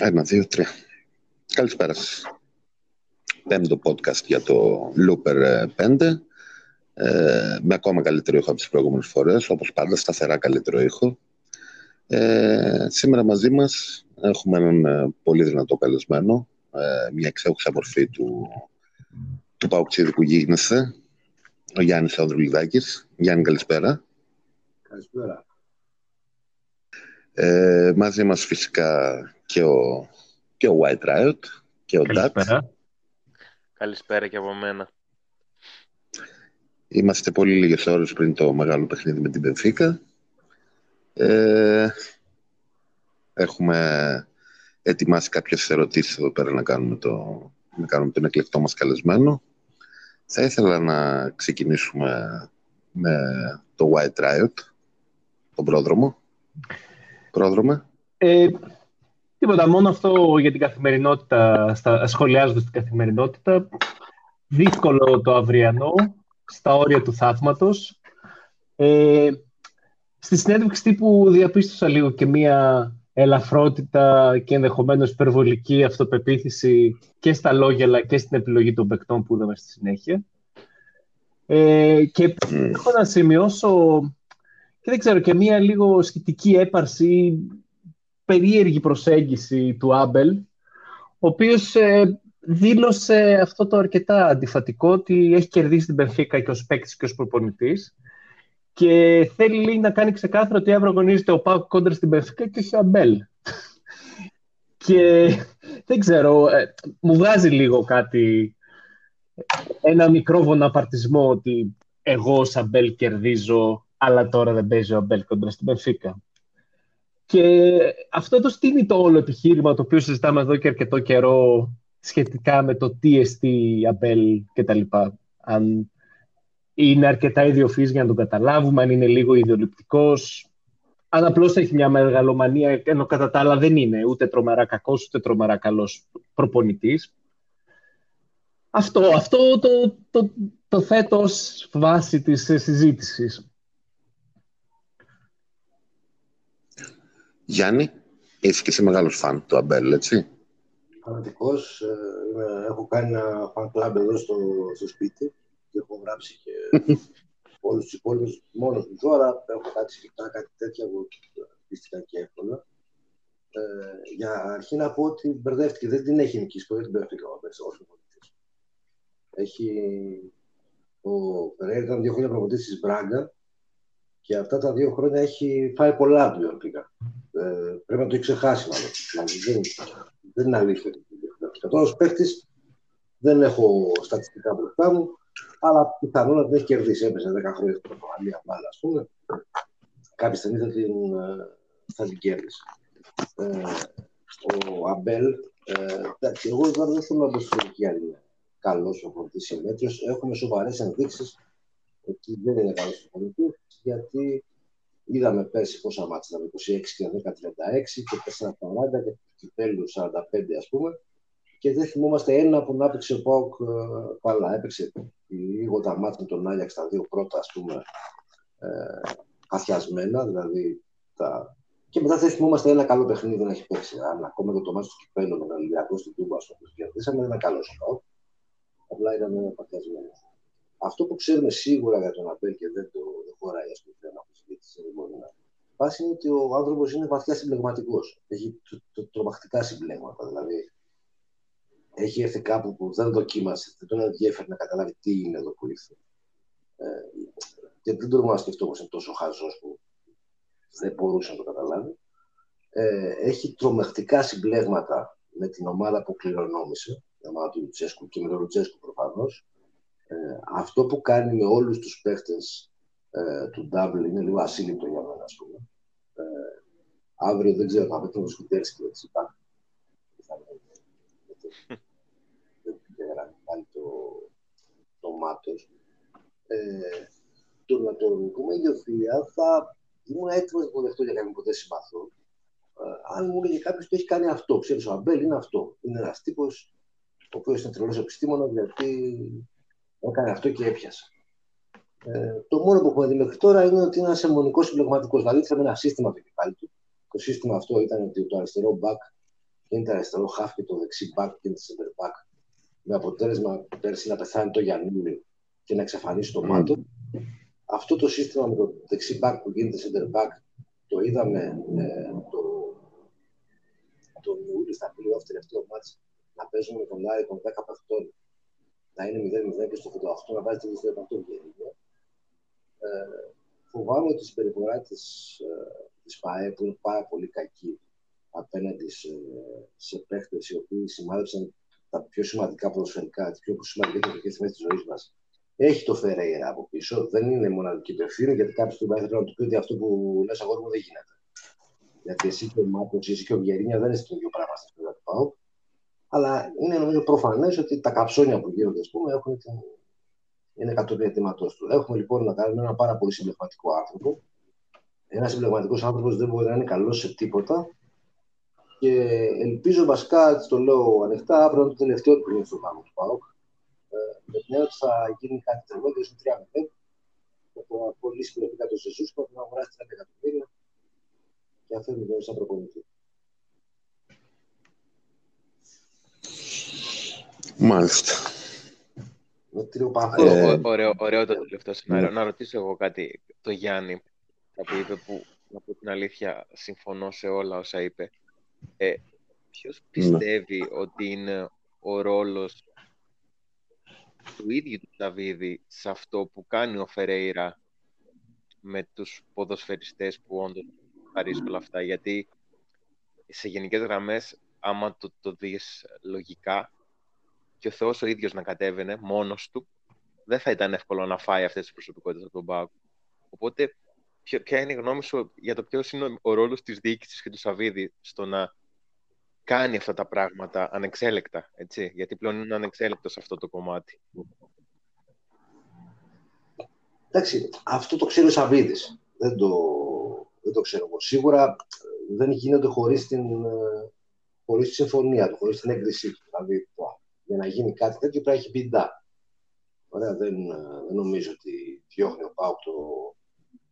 Ένα, δύο, τρία. Καλησπέρα σας. Πέμπτο podcast για το Looper 5. Ε, με ακόμα καλύτερο ήχο από τις προηγούμενες φορές. Όπως πάντα, σταθερά καλύτερο ήχο. Ε, σήμερα μαζί μας έχουμε έναν ε, πολύ δυνατό καλεσμένο. Ε, μια εξέχουσα μορφή του, του παοξίδικου γίγνεσθε. Ο Γιάννης Ανδρουλιδάκης. Γιάννη, καλησπέρα. Καλησπέρα. Ε, μαζί μας φυσικά και ο, και ο White Riot και ο Καλησπέρα. Καλησπέρα και από μένα. Είμαστε πολύ λίγες ώρες πριν το μεγάλο παιχνίδι με την Πενφύκα. Ε, έχουμε ετοιμάσει κάποιες ερωτήσεις εδώ πέρα να κάνουμε, το, να κάνουμε τον εκλεκτό μας καλεσμένο. Θα ήθελα να ξεκινήσουμε με το White Riot, τον πρόδρομο. Πρόδρομε. Ε, τίποτα, μόνο αυτό για την καθημερινότητα, στα, σχολιάζοντας την καθημερινότητα. Δύσκολο το αυριανό, στα όρια του θαύματος. Ε, στη συνέντευξη τύπου διαπίστωσα λίγο και μία ελαφρότητα και ενδεχομένως υπερβολική αυτοπεποίθηση και στα λόγια αλλά και στην επιλογή των παικτών που είδαμε στη συνέχεια. Ε, και έχω να σημειώσω και δεν ξέρω, και μία λίγο σχετική έπαρση, περίεργη προσέγγιση του Άμπελ, ο οποίος ε, δήλωσε αυτό το αρκετά αντιφατικό, ότι έχει κερδίσει την Πενφύκα και ως παίκτης και ως προπονητής και θέλει να κάνει ξεκάθαρο ότι αύριο αγωνίζεται ο Πάουκ κόντρα στην Πενφύκα και όχι ο Αμπέλ. και δεν ξέρω, ε, μου βγάζει λίγο κάτι, ένα μικρό βοναπαρτισμό ότι εγώ ως Αμπέλ κερδίζω αλλά τώρα δεν παίζει ο Αμπέλ κοντρα στην Πενφύκα. Και αυτό το στείνει το όλο επιχείρημα το οποίο συζητάμε εδώ και αρκετό καιρό σχετικά με το τι εστί Αμπέλ και τα λοιπά. Αν είναι αρκετά ιδιοφύς για να τον καταλάβουμε, αν είναι λίγο ιδιολειπτικός, αν απλώς έχει μια μεγαλομανία, ενώ κατά τα άλλα δεν είναι ούτε τρομερά κακός ούτε τρομερά καλός προπονητής. Αυτό, αυτό το, το, το, το θέτω ως βάση της συζήτησης. Γιάννη, είσαι και εσύ μεγάλος φαν του Αμπέλ, έτσι. Φανατικός. Ε, έχω κάνει ένα fan club εδώ στο, στο σπίτι και έχω γράψει και όλους τους υπόλοιπους μόνος μου. Τώρα έχω κάτι σκεφτά, κάτι τέτοια που πίστηκαν και εύκολα. Ε, για αρχή να πω ότι μπερδεύτηκε, δεν την έχει νικήσει ποτέ την μπερδεύτηκα ο Αμπέλ, όχι Έχει... Ο Περέιρα ήταν δύο χρόνια προπονητής της Μπράγκα και αυτά τα δύο χρόνια έχει φάει πολλά από την Benfica. Ε, πρέπει να το έχει ξεχάσει μάλλον. Δηλαδή, δεν, δεν είναι αλήθεια. Τώρα ως παίχτης δεν έχω στατιστικά μπροστά μου, αλλά πιθανόν να την έχει κερδίσει. Έπαιζε 10 χρόνια στην Πορτογαλία μπάλα, ας πούμε. Κάποια στιγμή θα την, ε, θα την κέρδισε. Ε, ο Αμπέλ, ε, εντάξει, εγώ δεν θέλω να πω στη αν είναι καλός ο πολιτή ή μέτριο. Έχουμε σοβαρές ενδείξεις ότι δεν είναι καλό ο πολιτή, γιατί Είδαμε πέρσι πόσα μάτια ήταν, 26 και 10, 36 και 4, 40 και κυπέλου 45 ας πούμε. Και δεν θυμόμαστε ένα που να έπαιξε ο Πάουκ ε, καλά. Έπαιξε λίγο τα μάτια με τον Άγιαξ τα δύο πρώτα ας πούμε ε, αθιασμένα, δηλαδή τα... Και μετά δεν θυμόμαστε ένα καλό παιχνίδι να έχει παίξει. Αν ακόμα και το μάτι του κυπέλου με τον Ολυμπιακό στην Τούμπα, ας πούμε, κερδίσαμε, ένα καλός σκάουτ. Απλά ήταν παθιασμένος. Αυτό που ξέρουμε σίγουρα για τον Απέλ και δεν το δεν χωράει ας πούμε, να συζήτηση Βάση είναι ότι ο άνθρωπος είναι βαθιά συμπλεγματικός. Έχει τρομακτικά συμπλέγματα. Δηλαδή, έχει έρθει κάπου που δεν δοκίμασε, δεν τον ενδιαφέρει να καταλάβει τι είναι εδώ που ήρθε. Ε, και δεν μπορούμε να σκεφτώ πως είναι τόσο χαζός που δεν μπορούσε να το καταλάβει. Ε, έχει τρομακτικά συμπλέγματα με την ομάδα που κληρονόμησε, την ομάδα του Λουτσέσκου και με τον Λουτσέσκου προφανώς. Ε, αυτό που κάνει με όλους τους παίχτες ε, του Double είναι λίγο ασύλληπτο για μένα, ας πούμε. Ε, αύριο δεν ξέρω, θα πέτω το σκουτέρς και έτσι υπάρχει. Δεν πάλι το, το μάτος. Ε, το να το πούμε ιδιοφυΐα θα ήμουν έτοιμος να αποδεχτώ για κάποιον που δεν συμπαθώ. Ε, αν μου έλεγε κάποιος ότι έχει κάνει αυτό, ξέρεις, ο Αμπέλ είναι αυτό. Είναι ένας τύπος ο οποίος είναι τρελός επιστήμονας γιατί έκανε αυτό και έπιασε. Ε, το μόνο που έχουμε δει μέχρι τώρα είναι ότι είναι ένας αιμονικός συμπλεγματικό. Δηλαδή, είχαμε ένα σύστημα το κεφάλι του. Το σύστημα αυτό ήταν ότι το αριστερό μπακ γίνεται αριστερό χάφ και το δεξί back και γίνεται center back. Με αποτέλεσμα πέρσι να πεθάνει το Γιάννη και να εξαφανίσει το Μάτο. Αυτό το σύστημα με το δεξί back που γίνεται center back το είδαμε ε, το, το Ιούλιο στα playoff τελευταίο μάτς να παίζουμε με τον Άρη των 10 παιχτών να είναι 0-0 και στο 88 να βάζει τη λίστα από αυτό ε, φοβάμαι ότι η συμπεριφορά της της ΠΑΕ που είναι πάρα πολύ κακή απέναντι σε, σε παίχτες οι οποίοι σημάδεψαν τα πιο σημαντικά ποδοσφαιρικά, τις πιο σημαντικές εποχέ της ζωής μας. Έχει το Φεραίρα από πίσω. Δεν είναι μοναδική υπευθύνη, γιατί κάποιος του πάει να του πει ότι αυτό που λες αγόρι μου δεν γίνεται. Γιατί εσύ και ο Μάκος, εσύ και ο Βιερίνια δεν είναι το ίδιο πράγμα στην του ΠΑΟΚ. Αλλά είναι νομίζω προφανές ότι τα καψόνια που γίνονται, ας πούμε, έχουν την... είναι κατόπιν αιτήματό του. Έχουμε λοιπόν να κάνουμε ένα πάρα πολύ συμπληρωματικό άνθρωπο. Ένας συμπληρωματικός άνθρωπος δεν μπορεί να είναι καλός σε τίποτα και ελπίζω βασικά, το λέω ανοιχτά, αύριο είναι το τελευταίο που είναι στο πάνω του ΠΑΟΚ. Ε, με την ότι θα γίνει κάτι τρελό και στο 3 με Θα το απολύσει πυροφικά το Ζεσού και θα αγοράσει 30 εκατομμύρια και αυτό είναι το σαν προπονητή. Μάλιστα. Ε, ωραίο, ωραίο το τελευταίο σενάριο. Να ρωτήσω εγώ κάτι το Γιάννη που είπε που να πω την αλήθεια συμφωνώ σε όλα όσα είπε. Ε, ποιος ναι. πιστεύει ότι είναι ο ρόλος του ίδιου του Νταβίδη σε αυτό που κάνει ο Φερέιρα με τους ποδοσφαιριστές που όντως χαρίζουν όλα αυτά; Γιατί σε γενικές γραμμές, άμα το, το δεις λογικά και ο Θεός ο ίδιος να κατέβαινε μόνος του, δεν θα ήταν εύκολο να φάει αυτές τις προσωπικότητες από τον Πάκο. Οπότε ποια είναι η γνώμη σου για το ποιος είναι ο ρόλος της διοίκησης και του Σαββίδη στο να κάνει αυτά τα πράγματα ανεξέλεκτα, έτσι, γιατί πλέον είναι ανεξέλεκτος σε αυτό το κομμάτι. Εντάξει, αυτό το ξέρει ο Σαββίδης. Δεν το, δεν το ξέρω εγώ. Σίγουρα δεν γίνεται χωρίς την, χωρίς τη συμφωνία του, χωρίς την έγκρισή του. Δηλαδή, για να γίνει κάτι τέτοιο πρέπει να έχει πει Ωραία, δεν, δεν νομίζω ότι διώχνει ο Πάουκ το,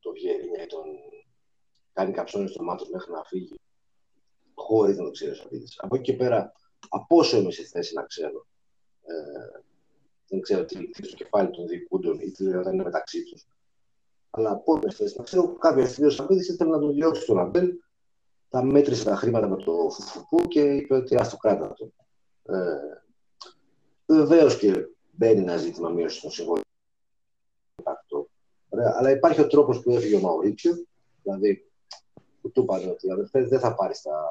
το Βιερίνια ή τον κάνει καψόνι στο μάτο μέχρι να φύγει, χωρίς να το ξέρει ο Από εκεί και πέρα, από όσο είμαι στη θέση να ξέρω, ε, δεν ξέρω τι είναι στο κεφάλι των διοικούντων ή τι δεν είναι μεταξύ τους. Αλλά από όσο είμαι στη θέση να ξέρω, κάποια στιγμή ο Σαββίδης ήθελε να τον διώξει στον Αμπέλ, τα μέτρησε τα χρήματα με το φουφουκού και είπε ότι άστο κράτα το. Ε, Βεβαίως και μπαίνει ένα ζήτημα μείωσης των συμβολαίων Ωραία. Αλλά υπάρχει ο τρόπος που έφυγε ο Μαουρίτσιο, δηλαδή που του είπαν ότι δεν θα πάρεις τα,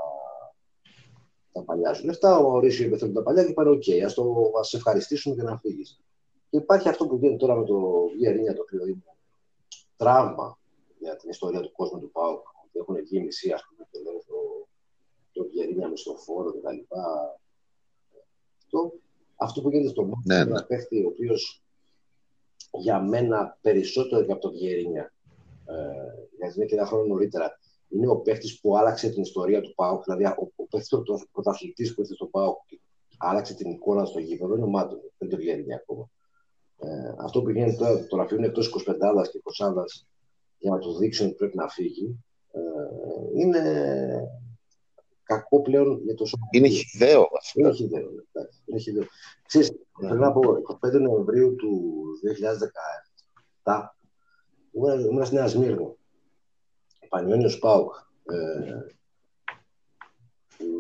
τα παλιά σου λεφτά. Ο Μαουρίτσιο είπε τα παλιά και είπαν: Οκ, ας το ας ευχαριστήσουμε και να φύγεις. Και υπάρχει αυτό που γίνεται τώρα με το Βιερίνια, το οποίο είναι τραύμα για την ιστορία του κόσμου του ΠΑΟΚ. Ότι έχουν βγει μισή, ας πούμε, και λένε το, το Βιερίνια με στο φόρο κτλ. Αυτό, αυτό που γίνεται στο Μάουκ ναι, είναι ένα ναι. παίχτη ο οποίος για μένα περισσότερο και από το Βιερίνια. Ε, γιατί είναι και ένα χρόνο νωρίτερα. Είναι ο παίχτη που άλλαξε την ιστορία του ΠΑΟΚ. Δηλαδή, ο, ο παίχτη ο πρωταθλητής που ήρθε στο ΠΑΟΚ και άλλαξε την εικόνα στο γήπεδο είναι ο Μάτων. Δεν το Βιερίνια ακόμα. Ε, αυτό που γίνεται τώρα, το αφήνουν εκτός 25 και 20 για να του δείξουν ότι πρέπει να φύγει. Ε, είναι κακό πλέον για το σώμα. Είναι χιδαίο, βασικά. Είναι χιδαίο. Είναι χιδαίο. Ξέρεις, ναι. θέλω να πω, 25 Νοεμβρίου του 2017 ήμουν στη Νέα Σμύρνη. Πανιόνιος Πάουκ. Ε,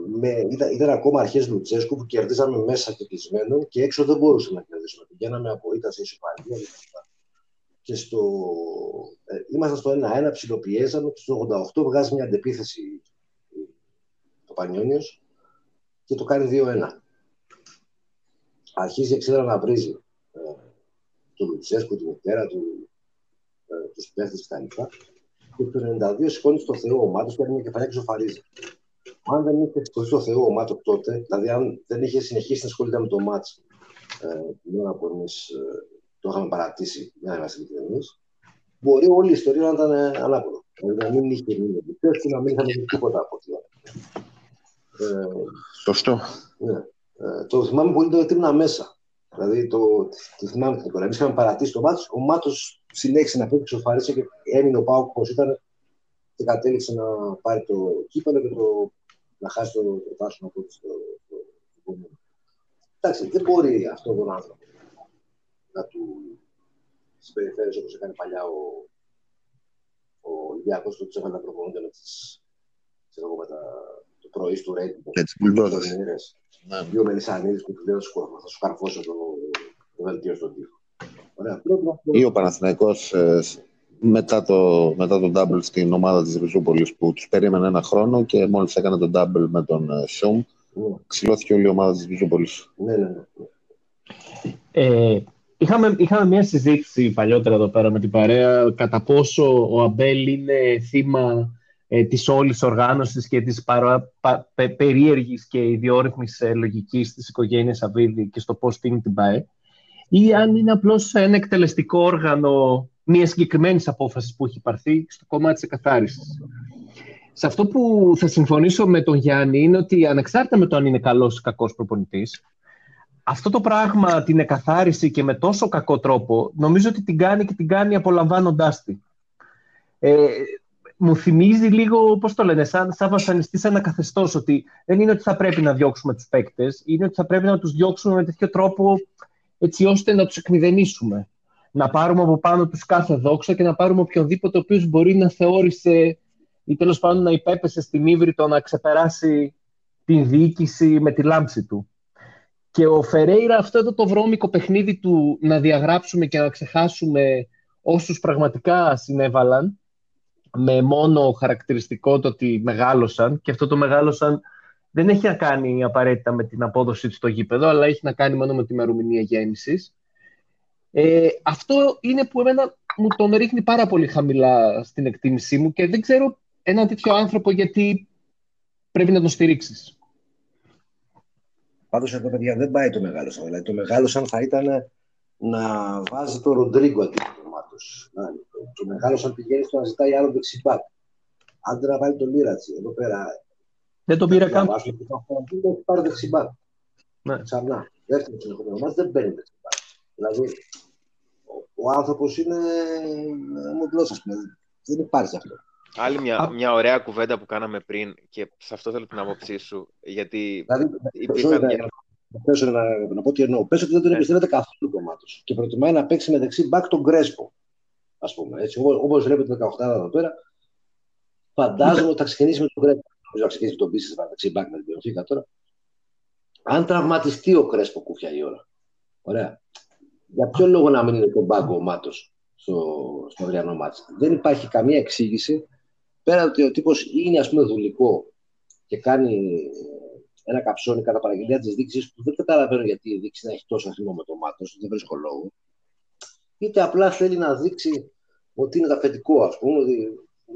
με, ήταν, ήταν ακόμα αρχές Λουτσέσκου που κερδίζαμε μέσα και κλεισμένων και έξω δεν μπορούσαμε να κερδίσουμε. Πηγαίναμε από ήττα σε ισοπαλία και στο, ε, ήμασταν στο 1-1, ψιλοπιέζαμε και στο 88 βγάζει μια αντεπίθεση Πανιόνιος και το κάνει 2-1. Αρχίζει η εξέδρα να βρίζει ε, τον Λουτσέσκου, τη μητέρα του, ε, τους παίχτες κτλ. Και το 92 σηκώνει στο Θεό ο Μάτος και έρχεται μια κεφαλιά και ζωφαρίζει. Αν δεν είχε σηκωθεί στο Θεό ο Μάτος τότε, δηλαδή αν δεν είχε συνεχίσει να ασχολείται με το μάτς ε, την ώρα που εμείς ε, το είχαμε παρατήσει για να είμαστε ειλικρινείς, μπορεί όλη η ιστορία να ήταν ε, ανάποδο. Δηλαδή να μην είχε μείνει επιτέλου να μην είχαμε δει τίποτα από εκεί. Ε, Σωστό. Ναι. Ε, το θυμάμαι πολύ το ήμουν μέσα. Δηλαδή το, το θυμάμαι την εικόνα. Εμείς είχαμε παρατήσει το μάτο. Ο Μάτος συνέχισε να παίξει, σοφάρισε και έμεινε ο Πάουκ όπως ήταν και κατέληξε να πάρει το κύπελο και το να χάσει το πρωτάθλημα από το επόμενο. Εντάξει, δεν μπορεί αυτό τον άνθρωπο να του συμπεριφέρει όπως έκανε παλιά ο, ο Ολυμπιακός που τους έβαλε να προπονούνται με, τις, ξέρω, με τα, το πρωί του Ρέντ. Έτσι, Ναι. Δύο μελισσανίδε που του λέω θα σου καρφώσω το, το δελτίο στον τοίχο. Ωραία. Ή ο Παναθηναϊκός ε, μετά το, μετά το double στην ομάδα της Ριζούπολης που τους περίμενε ένα χρόνο και μόλις έκανε το double με τον ε, Σιούμ, ναι. ξυλώθηκε όλη η ομάδα της Ριζούπολης. Ναι, ναι, ναι. Ε, είχαμε, είχαμε μια συζήτηση παλιότερα εδώ πέρα με την παρέα κατά πόσο ο Αμπέλ είναι θύμα ε, της όλης οργάνωσης και της παρα, πα, πε, περίεργης και ιδιόρυθμης ε, λογικής της οικογένειας Αβίδη και στο πώς την την πάει ή αν είναι απλώς ένα εκτελεστικό όργανο μια συγκεκριμένη απόφαση που έχει πάρθει στο κομμάτι της εκαθάρισης. Σε αυτό που θα συμφωνήσω με τον Γιάννη είναι ότι ανεξάρτητα με το αν είναι καλός ή κακός προπονητής, αυτό το πράγμα, την εκαθάριση και με τόσο κακό τρόπο, νομίζω ότι την κάνει και την κάνει απολαμβάνοντάς τη. Ε, μου θυμίζει λίγο, πώς το λένε, σαν, σαν βασανιστή σε ένα καθεστώ, ότι δεν είναι ότι θα πρέπει να διώξουμε τους παίκτες, είναι ότι θα πρέπει να τους διώξουμε με τέτοιο τρόπο έτσι ώστε να τους εκμηδενήσουμε να πάρουμε από πάνω τους κάθε δόξα και να πάρουμε οποιονδήποτε ο οποίος μπορεί να θεώρησε ή τέλος πάντων να υπέπεσε στην ύβριτο να ξεπεράσει την διοίκηση με τη λάμψη του. Και ο Φερέιρα αυτό εδώ το βρώμικο παιχνίδι του να διαγράψουμε και να ξεχάσουμε όσους πραγματικά συνέβαλαν με μόνο χαρακτηριστικό το ότι μεγάλωσαν και αυτό το μεγάλωσαν δεν έχει να κάνει απαραίτητα με την απόδοση τους στο γήπεδο αλλά έχει να κάνει μόνο με τη μερομηνία γέννησης ε, αυτό είναι που εμένα μου τον ρίχνει πάρα πολύ χαμηλά στην εκτίμησή μου και δεν ξέρω έναν τέτοιο άνθρωπο γιατί πρέπει να τον στηρίξεις. Πάντως εδώ, παιδιά, δεν πάει το μεγάλο σαν. Δηλαδή, το μεγάλο σαν θα ήταν να βάζει το Ροντρίγκο αντί Το μεγάλος σαν πηγαίνεις στο να ζητάει άλλο δεξιμπάκ. Άντε να βάλει το Μίρατσι εδώ πέρα. Δεν το πήρε καν. Δεν έχει πάρει δεξιμπάκ. Ναι. Ξανά. Δεύτερο συνεχόμενο δεν παίρνει δεξιμπάκ. Δηλαδή, ο άνθρωπος είναι μοντλός, ας πούμε. Δεν υπάρχει αυτό. Άλλη μια, μια ωραία κουβέντα που κάναμε πριν και σε αυτό θέλω την άποψή σου. Γιατί δηλαδή, υπήρχαν. Να, να, να πω τι εννοώ. Πες ότι δεν τον ναι. εμπιστεύεται καθόλου κομμάτι και προτιμάει να παίξει με δεξί μπακ τον Κρέσπο. Α πούμε. Έτσι, όπως βλέπετε το 18 εδώ πέρα, φαντάζομαι ότι θα ξεκινήσει με τον Κρέσπο. Νομίζω θα ξεκινήσει με τον Πίστη δεξί μπακ με την Πενοφίκα τώρα. Αν τραυματιστεί ο Κρέσπο κούφια η ώρα. Ωραία για ποιο λόγο να μην είναι τον πάγκο ο Μάτος στο, στο αυριανό μάτι. Δεν υπάρχει καμία εξήγηση πέρα ότι ο τύπος είναι ας πούμε δουλικό και κάνει ένα καψόνι κατά παραγγελία της δείξης που δεν καταλαβαίνω γιατί η δείξη να έχει τόσο χρήμα με το μάτος, δεν βρίσκω λόγο. Είτε απλά θέλει να δείξει ότι είναι ταφετικό, ας πούμε. Ότι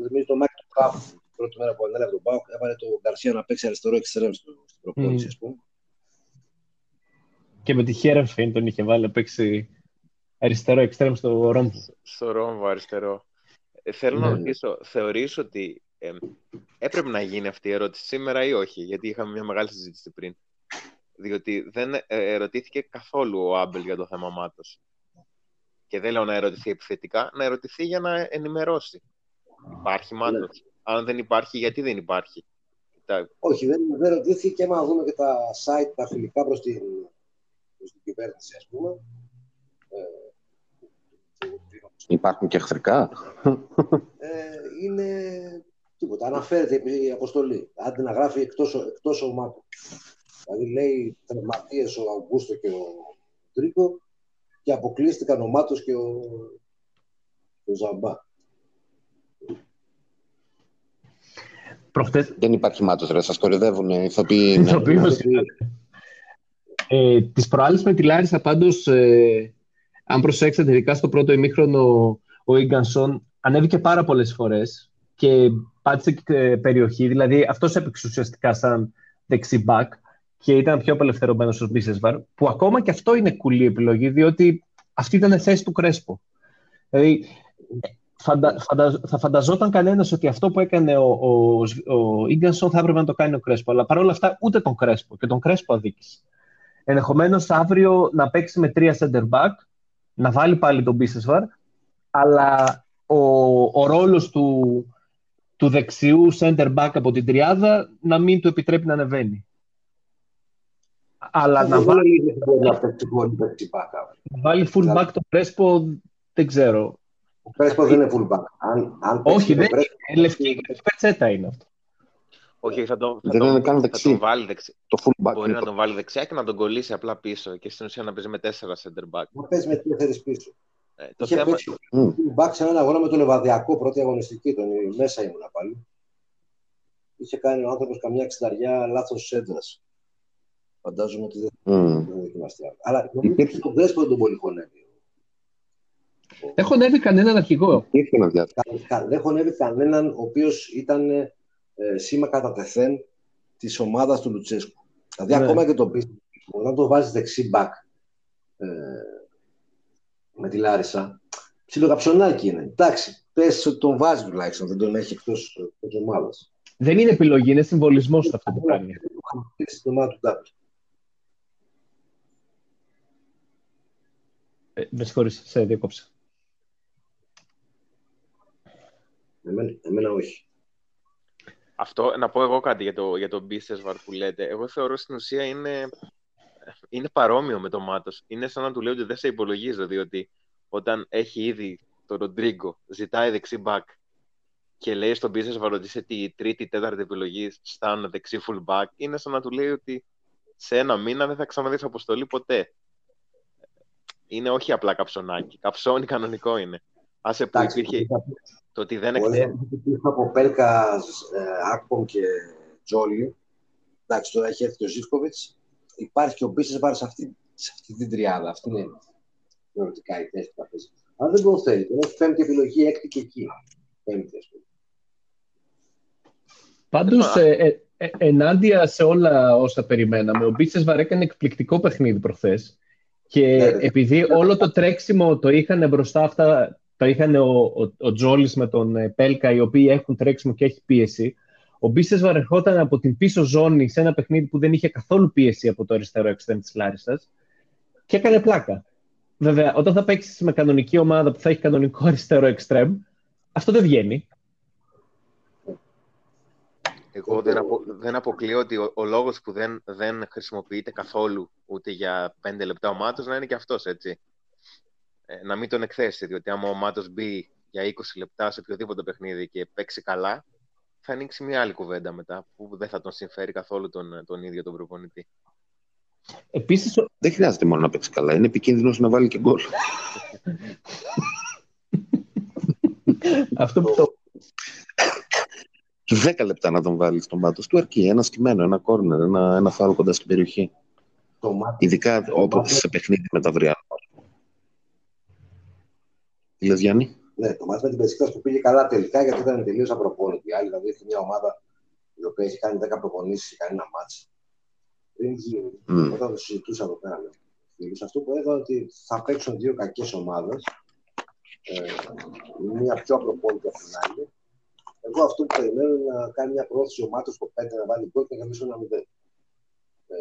θυμίζει το μάτι του Κάφου την πρώτη μέρα που ανέλαβε τον Πάουκ, έβαλε τον Γκαρσία να παίξει αριστερό εξτρέμ στην προπόνηση, mm. ας πούμε και με τη Χέρεμφιν τον είχε βάλει να παίξει αριστερό εξτρέμ στο Ρόμβο. Στο Ρόμβο αριστερό. Ε, θέλω να ναι. ρωτήσω, θεωρείς ότι ε, έπρεπε να γίνει αυτή η ερώτηση σήμερα ή όχι, γιατί είχαμε μια μεγάλη συζήτηση πριν. Διότι δεν ε, ερωτήθηκε καθόλου ο Άμπελ για το θέμα Μάτος. Και δεν λέω να ερωτηθεί επιθετικά, να ερωτηθεί για να ενημερώσει. Υπάρχει ναι. Μάτος. Αν δεν υπάρχει, γιατί δεν υπάρχει; Όχι, δεν, δεν ερωτήθηκε και άμα δούμε και τα site, τα φιλικά προς την στην κυβέρνηση, ας πούμε. Ε, Υπάρχουν και εχθρικά; Ε, είναι τίποτα. Αναφέρεται η αποστολή. Άντε να γράφει εκτός, εκτός ομάτων. Δηλαδή λέει τραυματίες ο Αυγούστο και ο Τρίκο και αποκλείστηκαν ο Μάτος και ο, και ο Ζαμπά. Προχτές... Δεν υπάρχει μάτος, ρε. Σας κορυδεύουν οι ηθοποιοί. Ε, τις προάλλες με τη Λάρισα πάντως, ε, αν προσέξετε, ειδικά στο πρώτο ημίχρονο, ο Ίγκανσον ανέβηκε πάρα πολλές φορές και πάτησε και περιοχή. Δηλαδή, αυτός έπαιξε ουσιαστικά σαν δεξί μπακ και ήταν πιο απελευθερωμένος ο Μπίσεσβαρ, που ακόμα και αυτό είναι κουλή επιλογή, διότι αυτή ήταν η θέση του Κρέσπο. Δηλαδή, φαντα, φαντα, θα φανταζόταν κανένας ότι αυτό που έκανε ο, ο, ο Ίγκανσον θα έπρεπε να το κάνει ο Κρέσπο. Αλλά παρόλα αυτά, ούτε τον Κρέσπο και τον Κρέσπο αδίκησε. Ενδεχομένως αύριο να παίξει με τρία center back, να βάλει πάλι τον Μπίσεσβαρ, αλλά ο, ο ρόλος του του δεξιού center back από την τριάδα να μην του επιτρέπει να ανεβαίνει. Αλλά να βάλει, να βάλει full back το Πρέσπο δεν ξέρω. Ο Πρέσπο δεν είναι full back. Αν, αν Όχι, δεν είναι. Λευκή πετσέτα είναι αυτό. Όχι, θα τον, θα Δεν τον, είναι καν θα δεξί. τον βάλει δεξί. Το full back. Μπορεί είναι να το- τον βάλει δεξιά και να τον κολλήσει απλά πίσω και στην ουσία να παίζει με τέσσερα center back. Να παίζει με τέσσερις πίσω. Ε, το Είχε θέμα, παίξει Μμ. full back σε έναν αγώνα με τον Λεβαδιακό πρώτη αγωνιστική. Τον μέσα ήμουνα πάλι. Είχε κάνει ο άνθρωπος καμιά εξταριά λάθος έντρα. Φαντάζομαι ότι δεν Μμ. δεν δοκιμαστεί. άλλο. Αλλά νομίζω Υπήρχε- ότι τον Πρέσπο δεν τον πολύ χωνεύει. Δεν χωνεύει κανέναν αρχηγό. Υπήρχε ένα διάστημα. Κα- κα- Δεν χωνεύει κανέναν ο οποίο ήταν ε, σήμα κατά τεθέν τη ομάδα του Λουτσέσκου. Δηλαδή, Ναι. ακόμα και το πίσω, όταν το βάζει δεξί μπακ ε, με τη Λάρισα, ψιλοκαψονάκι είναι. Εντάξει, πε ότι τον βάζει τουλάχιστον, δεν τον έχει εκτό τη ομάδα. Δεν είναι επιλογή, είναι συμβολισμό αυτό που κάνει. Στην ομάδα του Ε, με συγχωρείς, σε διακόψα. Εμένα, εμένα όχι. αυτό, να πω εγώ κάτι για το, για το Μπίσεσβαρ που λέτε. Εγώ θεωρώ στην ουσία είναι, είναι παρόμοιο με το Μάτος. Είναι σαν να του λέω ότι δεν σε υπολογίζω, διότι όταν έχει ήδη το Ροντρίγκο, ζητάει δεξί μπακ και λέει στον Μπίσεσβαρ ότι είσαι τη τρίτη, τέταρτη επιλογή σαν δεξί full back, είναι σαν να του λέει ότι σε ένα μήνα δεν θα ξαναδείς αποστολή ποτέ. Είναι όχι απλά καψονάκι. Καψόνι κανονικό είναι. Άσε που Εντάξει, υπήρχε το ότι δεν Πολλές εκτέ... πίσω από Πέλκας, ε, Άκπομ και Τζόλι. Εντάξει, τώρα έχει έρθει και ο Ζήφκοβιτς. Υπάρχει και ο Μπίσεσβαρ σε αυτή, σε αυτή την τριάδα. Αυτή είναι θεωρητικά η θέση που θα παίζει. Αλλά δεν τον θέλει. Τον έχει πέμπτη επιλογή, έκτη και εκεί. Πέμπτη, ας πούμε. Πάντως, ε, ε, ε, ενάντια σε όλα όσα περιμέναμε, ο Μπίτσεσβαρ έκανε εκπληκτικό παιχνίδι προχθές και Ναι, ναι. επειδή όλο το τρέξιμο το είχαν μπροστά αυτά, το είχαν ο, ο, ο Τζόλης με τον ε, Πέλκα, οι οποίοι έχουν τρέξιμο και έχει πίεση, ο Μπίτσεσβαρ ερχόταν από την πίσω ζώνη σε ένα παιχνίδι που δεν είχε καθόλου πίεση από το αριστερό εξτρέμ της Λάρισας και έκανε πλάκα. Βέβαια, όταν θα παίξεις με κανονική ομάδα που θα έχει κανονικό αριστερό εξτρέμ, αυτό δεν βγαίνει. Εγώ δεν, απο, δεν αποκλείω ότι ο, ο λόγος που δεν, δεν χρησιμοποιείται καθόλου ούτε για πέντε λεπτά ο Μάτος να είναι και αυτός, έτσι. Ε, να μην τον εκθέσει, διότι άμα ο Μάτος μπει για 20 λεπτά σε οποιοδήποτε παιχνίδι και παίξει καλά, θα ανοίξει μια άλλη κουβέντα μετά, που δεν θα τον συμφέρει καθόλου τον, τον ίδιο τον προπονητή. Επίσης, ο- Δεν χρειάζεται μόνο να παίξει καλά. Είναι επικίνδυνος να βάλει και γκολ. αυτό που το, 10 λεπτά να τον βάλεις στον πάτο του αρκεί. Ένα σκημένο, ένα κόρνερ, ένα, ένα φάουλ κοντά στην περιοχή. Το μάτι Ειδικά όπω σε παιχνίδι με τα Βριάννα. Τι λες, Γιάννη; Ναι, το μάτι με την Πετσίκα που πήγε καλά τελικά γιατί ήταν τελείως απροπόνητη. Η άλλη δηλαδή έχει μια ομάδα η οποία έχει κάνει 10 προπονήσεις και κάνει ένα μάτσο. Πριν γύρω, Μμ. όταν το συζητούσα εδώ πέρα με φίλους, αυτό που έλεγα ότι θα παίξουν δύο κακές ομάδες. Ε, μία πιο απροπόνητη από την άλλη. Εγώ αυτό που περιμένω είναι να κάνει μια πρόθεση ο Μάτος στο 5 να βάλει γκολ και να κερδίσει ένα 0. Ε,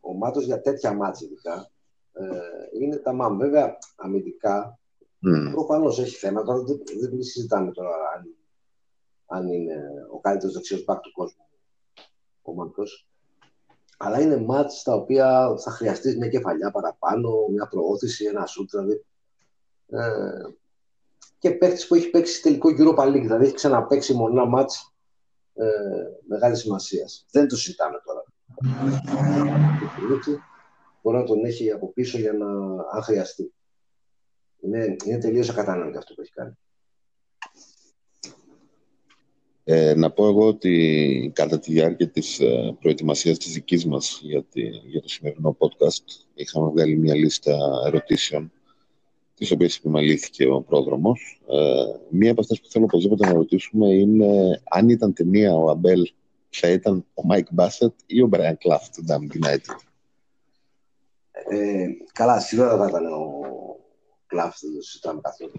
ο Μάτος για τέτοια μάτια ειδικά ε, είναι τα μάμ. Βέβαια, αμυντικά Μμ. Προφανώς έχει θέματα. Δεν, δεν συζητάμε τώρα αν, αν είναι ο καλύτερος δεξιός μπακ του κόσμου ο Μάνκο. Αλλά είναι μάτς τα οποία θα χρειαστεί μια κεφαλιά παραπάνω, μια προώθηση, ένα σουτ. Δηλαδή. Ε, και παίκτης που έχει παίξει τελικό Europa League, δηλαδή έχει ξαναπαίξει μόνο ένα μάτς ε, μεγάλης σημασίας. Δεν το συζητάμε τώρα. Μπορεί να τον έχει από πίσω για να αν χρειαστεί. Είναι, είναι τελείως ακατανόητο αυτό που έχει κάνει. Ε, να πω εγώ ότι κατά τη διάρκεια της ε, προετοιμασίας της δικής μας για, τη, για το σημερινό podcast είχαμε βγάλει μια λίστα ερωτήσεων τις οποίες επιμελήθηκε ο Πρόδρομος. Ε, μία από αυτές που θέλω οπωσδήποτε να ρωτήσουμε είναι αν ήταν ταινία ο Αμπέλ θα ήταν ο Μάικ Μπάσετ ή ο Μπράιν Κλάφ του Damn United; Ε, καλά, σίγουρα θα ήταν ο Κλάφ, δεν το συζητάμε καθόλου.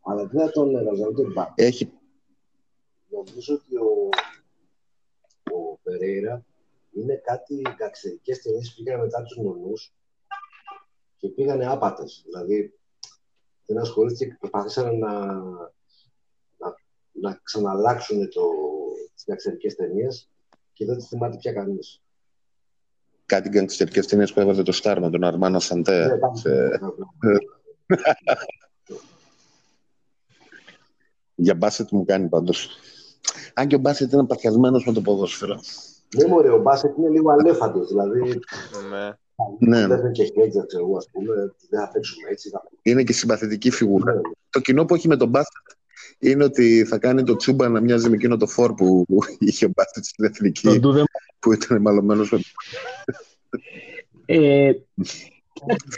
Αλλά δεν θα τον έβαζα ούτε μπακ. Έχει Νομίζω ότι ο, ο Περέιρα είναι κάτι γκαξερικές ταινίες που πήγαν μετά τους νονούς και πήγανε άπατες. Δηλαδή δεν ασχολήθηκε και προσπαθήσαν να, να να ξαναλλάξουν το, τις εξαιρετικές ταινίες και δεν τη θυμάται πια κανείς. Κάτι για τις τελικές ταινίες που έβαζε το Στάρ με τον Αρμάνο Σαντέ. Ναι, σε... για μπάσετ μου κάνει πάντως. Αν και ο μπάσετ είναι παθιασμένος με το ποδόσφαιρο. Ναι, μωρέ, ο μπάσετ είναι λίγο αλέφαντος, δηλαδή Ναι. Ναι. δεν είναι και χέτζα, ξέρω εγώ, ας πούμε, δεν θα παίξουμε έτσι. Θα... Είναι και συμπαθητική φιγούρα. Ναι, Το κοινό που έχει με τον μπάσετ είναι ότι θα κάνει το τσούμπα να μοιάζει με εκείνο το φόρ που είχε ο μπάσετ στην εθνική, Τον Ντούδε που ήταν μαλωμένος με Ε,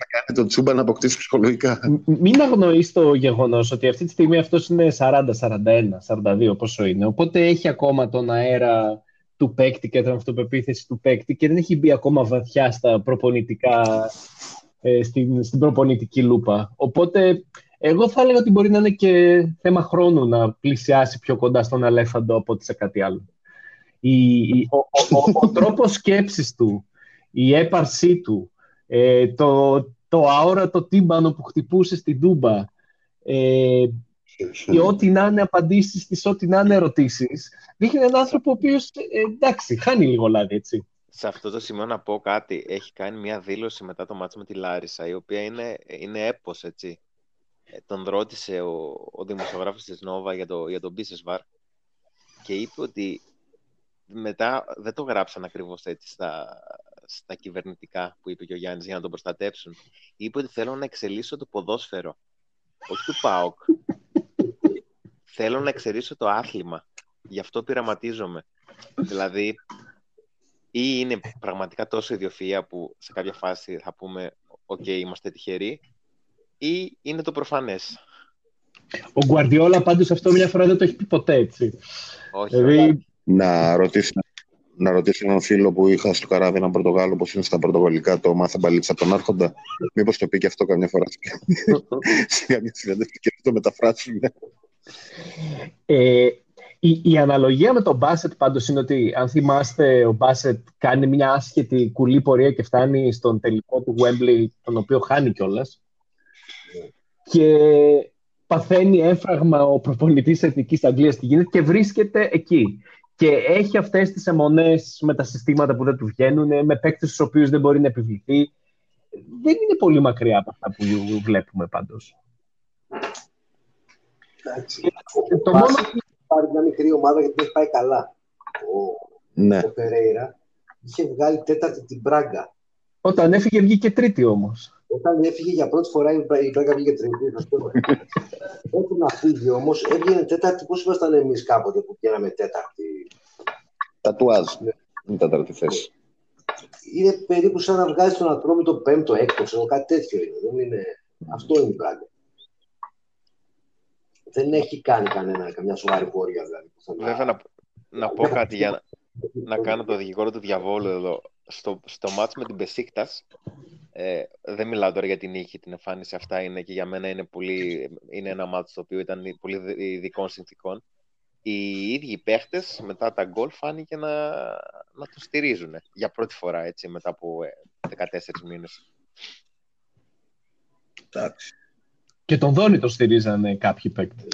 κάνει το τσούμπα να αποκτήσει ψυχολογικά. μ- μην αγνοείς το γεγονός ότι αυτή τη στιγμή αυτός είναι 40, 41, 42 πόσο είναι. Οπότε έχει ακόμα τον αέρα του παίκτη και την αυτοπεποίθηση του παίκτη και δεν έχει μπει ακόμα βαθιά στα προπονητικά, ε, στην, στην προπονητική λούπα. Οπότε εγώ θα έλεγα ότι μπορεί να είναι και θέμα χρόνου να πλησιάσει πιο κοντά στον αλέφαντο από ότι σε κάτι άλλο. Η, η- ο, ο, ο, ο τρόπος σκέψης του, η έπαρσή του, ε, το, το αόρατο τύμπανο που χτυπούσε στην Τούμπα ε, και ό,τι να είναι απαντήσεις στις ό,τι να είναι ερωτήσεις δείχνει έναν άνθρωπο ο οποίος ε, εντάξει, χάνει λίγο λάδι, έτσι. Σε αυτό το σημείο να πω κάτι. Έχει κάνει μια δήλωση μετά το μάτς με τη Λάρισα, η οποία είναι, είναι έπος, έτσι. Ε, τον ρώτησε ο, ο δημοσιογράφος της Νόβα για το, για τον Μπίσεσβαρ και είπε ότι μετά δεν το γράψαν ακριβώς έτσι στα, στα κυβερνητικά που είπε και ο Γιάννης για να τον προστατέψουν. Είπε ότι θέλω να εξελίσω το ποδόσφαιρο, όχι του ΠΑΟΚ. Θέλω να εξελίσω το άθλημα. Γι' αυτό πειραματίζομαι. δηλαδή, ή είναι πραγματικά τόσο ιδιοφυΐα που σε κάποια φάση θα πούμε «ΟΚ, είμαστε τυχεροί» ή είναι το προφανές. Ο Γκουαρδιόλα πάντως αυτό μια φορά δεν το έχει πει ποτέ, έτσι. Όχι, Δηλαδή, να ρωτήσει, να ρωτήσει έναν φίλο που είχα στο καράβι, έναν Πορτογάλο, πώς είναι στα πορτογαλικά το μάθε μπαλίτσα από τον Άρχοντα. Μήπως το πει και αυτό καμιά φορά σε καμιά συνέντευξη και το μεταφράσουν. Ε, η, η αναλογία με τον Μπάσετ πάντως είναι ότι αν θυμάστε ο Μπάσετ κάνει μια άσχετη κουλή πορεία και φτάνει στον τελικό του Wembley τον οποίο χάνει κιόλας. και παθαίνει έμφραγμα ο προπονητής Εθνικής Αγγλίας στη γίνεται και βρίσκεται εκεί και έχει αυτές τις αιμονές με τα συστήματα που δεν του βγαίνουν με παίκτες στους οποίους δεν μπορεί να επιβληθεί δεν είναι πολύ μακριά από αυτά που βλέπουμε πάντως Εντάξει. Το Ο μόνο Μπάσετ έχει πάρει μια μικρή ομάδα γιατί δεν έχει πάει καλά. Ο, Ναι. ο Περέιρα είχε βγάλει τέταρτη την Μπράγκα. όταν έφυγε βγήκε τρίτη όμως Όταν έφυγε για πρώτη φορά η Μπρα- η Μπράγκα βγήκε τρίτη. θα σου πω. Όταν να φύγει όμως, έβγαινε τέταρτη. Πώς ήμασταν εμείς κάποτε που βγαίναμε τέταρτη; Τατουάζ. Είναι τέταρτη θέση. Είναι περίπου σαν να βγάζει τον Ατρόμητο πέμπτο, έκτο, ξέρω κάτι τέτοιο είναι. Δεν είναι... Αυτό είναι η Μπράγκα. Δεν έχει κάνει κανένα, καμιά σοβαρή πορεία δηλαδή. πουθενά. Βέβαια, να, να πω κάτι για να, να κάνω το δικηγόρο του διαβόλου εδώ. Στο, στο μάτς με την Πεσίκτας, ε, δεν μιλάω τώρα για την νίκη, την εμφάνιση αυτά είναι και για μένα είναι, πολύ, είναι ένα μάτς το οποίο ήταν πολύ δι- ειδικών συνθήκων. Οι ίδιοι οι παίχτες μετά τα γκολ φάνηκε να, να το στηρίζουν για πρώτη φορά έτσι, μετά από ε, 14 μήνες. Εντάξει. Και τον Δόνι το στηρίζανε κάποιοι παίκτες.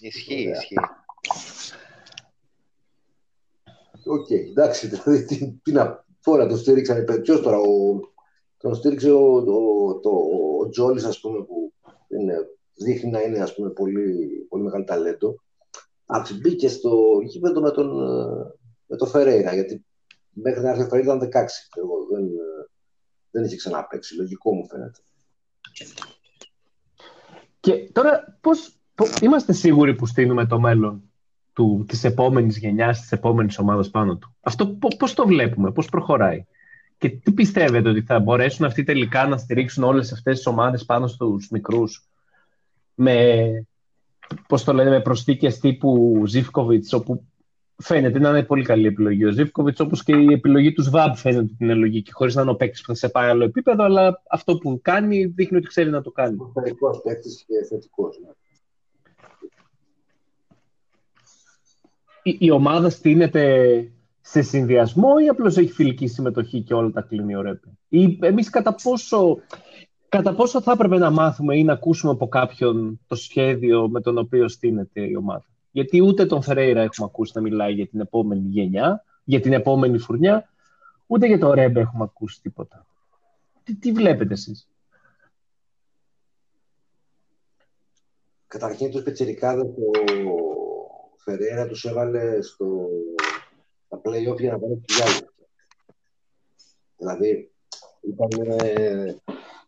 Ισχύει, Ωραία. ισχύει. Οκ, εντάξει, δηλαδή τι, τι να πω, να το στήριξαν. Ποιος τώρα, ο, τον στήριξε ο, ο, το, ο Τζόλης, ας πούμε, που είναι, δείχνει να είναι, ας πούμε, πολύ, πολύ μεγάλο ταλέντο. Εντάξει, μπήκε στο γήπεδο με τον, ε, με τον Φερέιρα, γιατί μέχρι να έρθει ο Φερέιρα ήταν 16. ξέρω Εγώ, δεν, ε, δεν είχε ξαναπέξει, λογικό μου φαίνεται. Και τώρα πώς, πώς είμαστε σίγουροι που στείλουμε το μέλλον του, της επόμενης γενιάς, της επόμενης ομάδας πάνω του; Αυτό πο- πώς το βλέπουμε, πώς προχωράει; Και τι πιστεύετε ότι θα μπορέσουν αυτοί τελικά να στηρίξουν όλες αυτές τις ομάδες πάνω στους μικρούς με, πώς το λένε, με προσθήκες τύπου Ζιφκοβιτς, όπου φαίνεται να είναι πολύ καλή επιλογή ο Ζιφκοβιτς, όπως και η επιλογή του ΣΒΑΜ φαίνεται ότι είναι λογική, χωρίς να είναι ο παίκτης που θα σε πάει άλλο επίπεδο, αλλά αυτό που κάνει δείχνει ότι ξέρει να το κάνει. Θετικό παίκτης και θετικός. Ναι. η, η ομάδα στείνεται σε συνδυασμό ή απλώς έχει φιλική συμμετοχή και όλα τα κλείνει ο Ρέπε; Ή εμείς κατά πόσο, κατά πόσο θα έπρεπε να μάθουμε ή να ακούσουμε από κάποιον το σχέδιο με τον οποίο στείνεται η ομάδα; Γιατί ούτε τον Φερέιρα έχουμε ακούσει να μιλάει για την επόμενη γενιά, για την επόμενη φουρνιά, ούτε για τον Ρέμπε έχουμε ακούσει τίποτα. Τι, τι βλέπετε εσείς; Καταρχήν τους πιτσιρικάδες ο Φεραίρα τους έβαλε στο... τα play-off για να πάνε τη Δηλαδή, ήταν,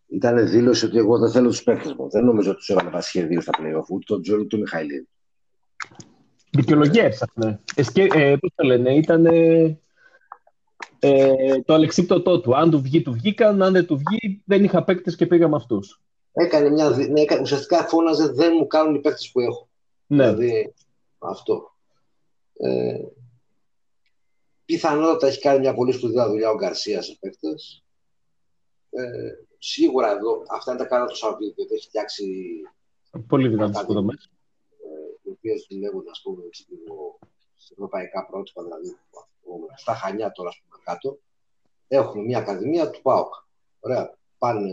ήταν δήλωση ότι εγώ δεν θέλω τους παίκτες μου. Δεν νομίζω ότι τους έβαλε βασχεδίου στα play-off, ούτε τον Τζόλου του Μιχαηλίδη. Δικαιολογία έψαχνε. Ε, πώς το λένε, ήταν ε, το αλεξίπτωτό του. Αν του βγει, του βγήκαν. Αν δεν του βγει, δεν είχα παίκτες και πήγα με αυτούς. Έκανε μια, ναι, ουσιαστικά φώναζε δεν μου κάνουν οι παίκτες που έχω. Ναι. Δηλαδή, αυτό. Ε, πιθανότατα έχει κάνει μια πολύ σπουδαία δουλειά ο Γκαρσία σε παίκτες. Ε, σίγουρα εδώ, αυτά είναι τα κάνα του Σαββίδη, γιατί έχει φτιάξει Πολύ δυνατές υποδομές. Ε, οι οποίες δουλεύουν, ας πούμε, σε ευρωπαϊκά πρότυπα, δηλαδή στα Χανιά τώρα, ας πούμε, κάτω. Έχουμε μια ακαδημία του ΠΑΟΚ. Ωραία. Πάνε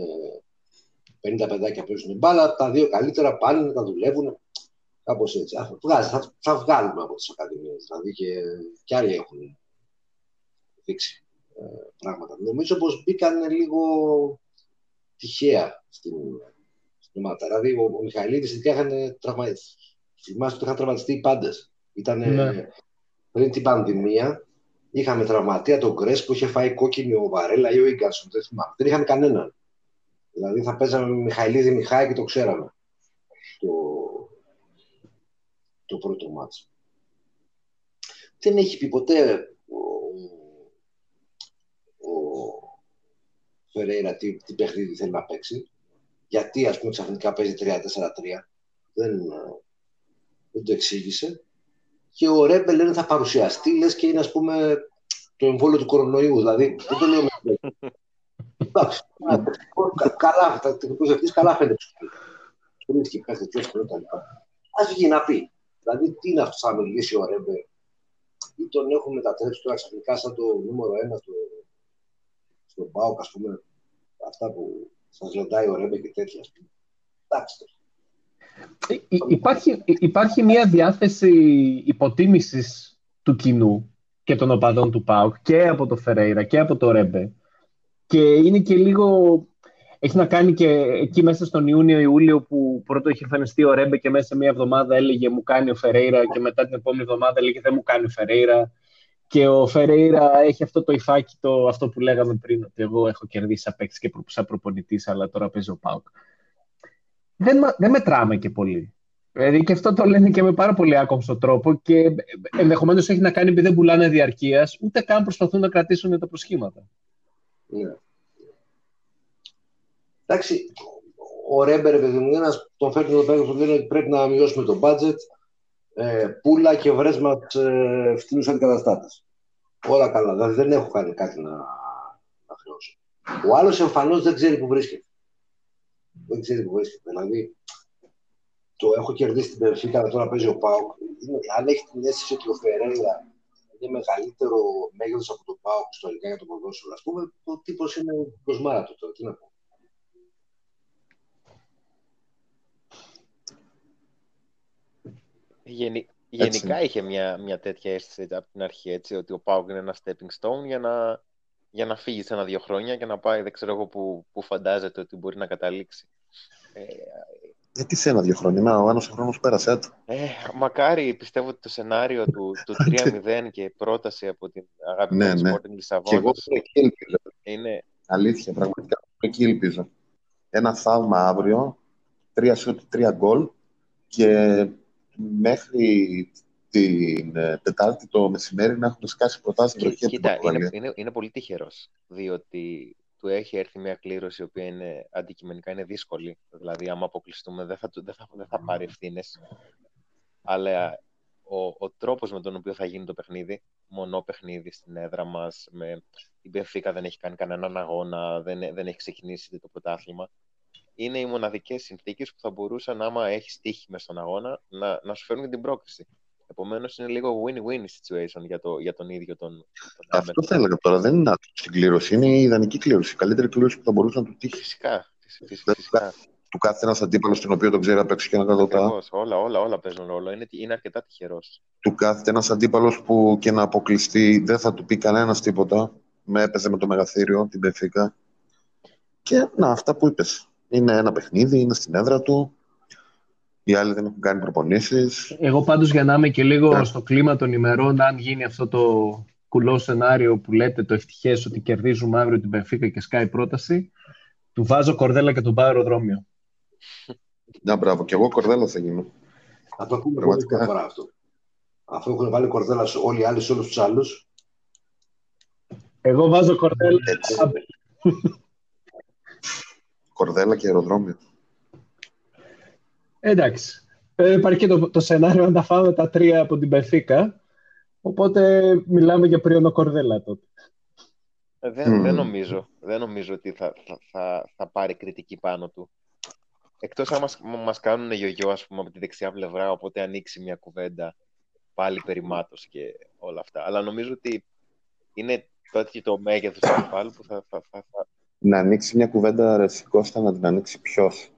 50 παιδάκια παίζουν μπάλα, τα δύο καλύτερα πάνε, τα δουλεύουν. Κάπως έτσι. θα, θα βγάλουμε από τις ακαδημίες. Δηλαδή και, και άλλοι έχουν δείξει ε, πράγματα. Νομίζω πως μπήκαν λίγο τυχαία στην, στην ομάδα. Δηλαδή ο, ο Μιχαηλίδης είχαν τραυματιστεί. Θυμάστε ότι είχαν τραυματιστεί οι πάντες. Ήταν ναι. πριν την πανδημία. Είχαμε τραυματία τον Γκρέσ που είχε φάει κόκκινη ο Βαρέλα ή ο Ίγκαρσον. Δεν θυμάμαι. Δεν είχαμε κανέναν. Δηλαδή θα παίζαμε με Μιχαηλίδη Μιχάη και το ξέραμε. Το, το πρώτο μάτς. Δεν έχει πει ποτέ ο, ο Φερέιρα τι, τι παιχνίδι θέλει να παίξει. Γιατί ας πούμε ξαφνικά παίζει 3-4-3. Δεν, δεν το εξήγησε. Και ο Ρέμπελ λένε θα παρουσιαστεί, λες και είναι ας πούμε το εμβόλιο του κορονοϊού. Δηλαδή δεν το λέω Εντάξει. Καλά, θα την προσδευτεί, καλά φαίνεται. Ασχολήθηκε κάτι τέτοιο Α βγει να πει. Δηλαδή, τι είναι αυτό, θα μιλήσει ο Ρέμπε, ή τον έχουν μετατρέψει τώρα ξαφνικά σαν το νούμερο ένα στο, στον Πάοκ, ας πούμε, αυτά που σας ρωτάει ο Ρέμπε και τέτοια. Εντάξει. Υπάρχει, υπάρχει μια διάθεση υποτίμησης του κοινού και των οπαδών του ΠΑΟΚ και από το Φερέιρα και από το Ρέμπε και είναι και λίγο. Έχει να κάνει και εκεί μέσα στον Ιούνιο-Ιούλιο που πρώτο είχε εμφανιστεί ο Ρέμπε και μέσα σε μία εβδομάδα έλεγε μου κάνει ο Φερέιρα και μετά την επόμενη εβδομάδα έλεγε δεν μου κάνει ο Φερέιρα. Και ο Φερέιρα έχει αυτό το υφάκι, το, αυτό που λέγαμε πριν, ότι εγώ έχω κερδίσει σαν παίκτη και σαν προπονητής, αλλά τώρα παίζει ο Πάουκ. Δεν, δεν μετράμε και πολύ. Δηλαδή και αυτό το λένε και με πάρα πολύ άκομψο τρόπο και ενδεχομένως έχει να κάνει επειδή δεν πουλάνε διαρκείας, ούτε καν προσπαθούν να κρατήσουν τα προσχήματα. Ναι. Εντάξει, ο Ρέμπερ, παιδί μου, ένας, τον φέρνει εδώ πέρα που λένε ότι πρέπει να μειώσουμε το budget. Ε, πουλα και βρες μας ε, φτηνούς αντικαταστάτες. Όλα καλά, δηλαδή δεν έχω κάνει κάτι να, να χρεώσω. Ο άλλος εμφανώς δεν ξέρει που βρίσκεται. Δεν ξέρει που βρίσκεται. Δηλαδή, το έχω κερδίσει την Περφίκα, τώρα παίζει ο Πάουκ. Αν έχει την αίσθηση ότι ο Φερέιρα είναι μεγαλύτερο μέγεθος από το ΠΑΟΚ ιστορικά για το ποδόσφαιρο. Α πούμε, ο τύπος είναι κοσμάρα του τώρα. Τι να πω. Γενι... Γενικά είχε μια, μια τέτοια αίσθηση από την αρχή, έτσι, ότι ο Πάουκ είναι ένα stepping stone για να, για να φύγει σε ένα-δύο χρόνια και να πάει, δεν ξέρω εγώ, που, που φαντάζεται ότι μπορεί να καταλήξει. Ε, γιατί σε ένα-δύο χρόνια, ο άλλο χρόνος πέρασε. Ε, μακάρι πιστεύω ότι το σενάριο του, του 3-0 και πρόταση από την αγαπημένη ναι, ναι. Sporting Λισαβόνα. Και εγώ εκεί ελπίζω. Είναι... Αλήθεια, πραγματικά εκεί ελπίζω. Ένα θαύμα αύριο, τρία σούτ, τρία γκολ και μέχρι την ε, Τετάρτη το μεσημέρι να έχουμε σκάσει προτάσεις τροχή από την είναι, είναι, είναι πολύ τυχερός. Διότι του έχει έρθει μια κλήρωση η οποία είναι, αντικειμενικά είναι δύσκολη. Δηλαδή, άμα αποκλειστούμε, δεν θα, δεν θα, δεν θα πάρει ευθύνες. Αλλά ο, ο τρόπος με τον οποίο θα γίνει το παιχνίδι, μονό παιχνίδι στην έδρα μας, με την Πεφίκα δεν έχει κάνει κανέναν αγώνα, δεν, δεν έχει ξεκινήσει το πρωτάθλημα. Είναι οι μοναδικές συνθήκες που θα μπορούσαν, άμα έχεις τύχη μες στον αγώνα, να, να σου φέρουν την πρόκληση. Επομένως, είναι λίγο win-win situation για, το, για τον ίδιο τον. τον Αυτό θα έλεγα τώρα. Δεν είναι άτομη στην κλήρωση. Είναι η ιδανική κλήρωση. Η καλύτερη κλήρωση που θα μπορούσε να του τύχει. Φυσικά. Φυσικά. του κάθε ένας αντίπαλος τον οποίο τον ξέρει απ' έξω και να κατωτά. Όλα, όλα, όλα παίζουν ρόλο. Είναι, είναι αρκετά τυχερός. Του κάθε ένας αντίπαλος που και να αποκλειστεί δεν θα του πει κανένας τίποτα. Με έπαιζε με το μεγαθύριο, την Πεφίκα. Και να, αυτά που είπες. Είναι ένα παιχνίδι, είναι στην έδρα του. Οι άλλοι δεν έχουν κάνει προπονήσεις. Εγώ πάντως για να είμαι και λίγο yeah. στο κλίμα των ημερών, αν γίνει αυτό το κουλό σενάριο που λέτε το ευτυχές ότι κερδίζουμε αύριο την Πεφίκα και σκάει πρόταση, του βάζω κορδέλα και τον πάω αεροδρόμιο. Να, μπράβο. Και εγώ κορδέλα θα γίνω. Θα το πούμε πολύ φορά αυτό. Αφού έχουν βάλει κορδέλα όλοι οι άλλοι σε όλους τους άλλους. Εγώ βάζω κορδέλα. κορδέλα και αεροδρόμιο. Εντάξει. Ε, υπάρχει και το, το σενάριο να τα φάμε τα τρία από την Πεφίκα. Οπότε μιλάμε για πρίονο κορδέλα τότε. Ε, δεν, δεν, νομίζω, δεν νομίζω ότι θα, θα, θα, θα πάρει κριτική πάνω του. Εκτός αν μας, μας κάνουν γιογιό, ας πούμε, από τη δεξιά πλευρά, οπότε ανοίξει μια κουβέντα πάλι περιμάτως και όλα αυτά. Αλλά νομίζω ότι είναι τότε το μέγεθος του αντιπάλου που θα, θα, θα, θα... Να ανοίξει μια κουβέντα, ρε Κώστα, να την ανοίξει ποιος;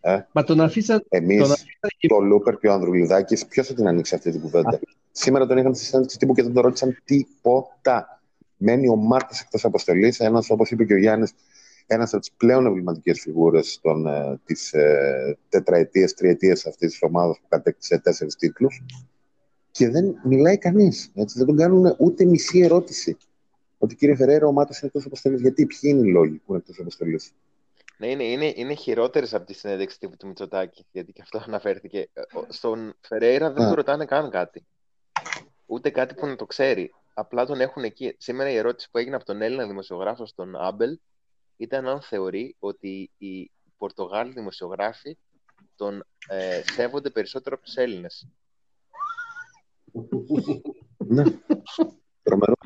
Ε; Μα τον αφήσα... Εμείς, τον αφήσα... το Λούπερ και ο Ανδρουλιδάκης, ποιος θα την ανοίξει αυτή την κουβέντα; Σήμερα τον είχαν στη συνέντευξη τύπου και δεν τον ρώτησαν τίποτα. Μένει ο Μάρκος εκτός αποστολής, ένας, όπως είπε και ο Γιάννης, ένας από τις πλέον εμβληματικές φιγούρες ε, της ε, τετραετίας, τριετίας αυτής της ομάδας που κατέκτησε τέσσερις τίτλους. Και δεν μιλάει κανείς. Δεν τον κάνουν ούτε μισή ερώτηση. Ότι κύριε Φεραίρα, ο Μάτο είναι εκτός αποστολής. Γιατί, ποιοι είναι οι λόγοι που είναι εκτός αποστολής; Ναι, είναι, είναι, είναι χειρότερες από τη συνέντευξη τύπου του Μητσοτάκη. Γιατί και αυτό αναφέρθηκε. Ε, στον Φεραίρα δεν του ρωτάνε καν κάτι. Ούτε κάτι που να το ξέρει. Απλά τον έχουν εκεί. Σήμερα η ερώτηση που έγινε από τον Έλληνα δημοσιογράφο, στον Άμπελ, ήταν αν θεωρεί ότι οι Πορτογάλοι δημοσιογράφοι τον ε, σέβονται περισσότερο από τους Έλληνες. Ναι. Τρομερός.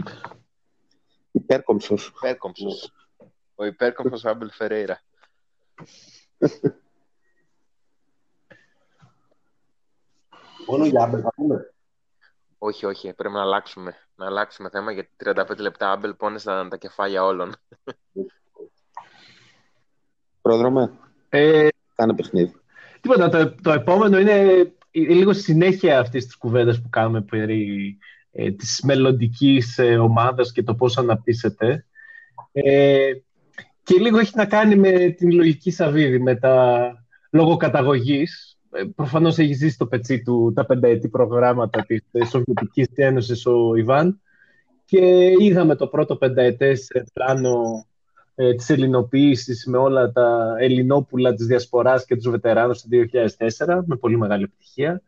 Υπέρκομψος. Υπέρκομψος. Ο υπέρκομψος Άμπελ Φερέιρα. Μόνο για Άμπελ θα πούμε. Όχι, όχι. Πρέπει να αλλάξουμε. Να αλλάξουμε θέμα γιατί 35 λεπτά Άμπελ πόνεσαν τα κεφάλια όλων. Πρόδρομε. Ε, Κάνε παιχνίδι. Τίποτα. Το, το επόμενο είναι λίγο συνέχεια αυτής της κουβέντας που κάνουμε περί ε, της μελλοντικής ε, ομάδας και το πώς αναπτύσσεται. Ε, και λίγο έχει να κάνει με την λογική Σαββίδη, με τα λόγω καταγωγής. Ε, προφανώς έχει ζήσει το πετσί του τα πενταετή προγράμματα της Σοβιετικής Ένωσης ο Ιβάν και είδαμε το πρώτο πενταετές πλάνο ε, της ελληνοποίησης με όλα τα ελληνόπουλα της Διασποράς και τους βετεράνους το 2004, με πολύ μεγάλη επιτυχία.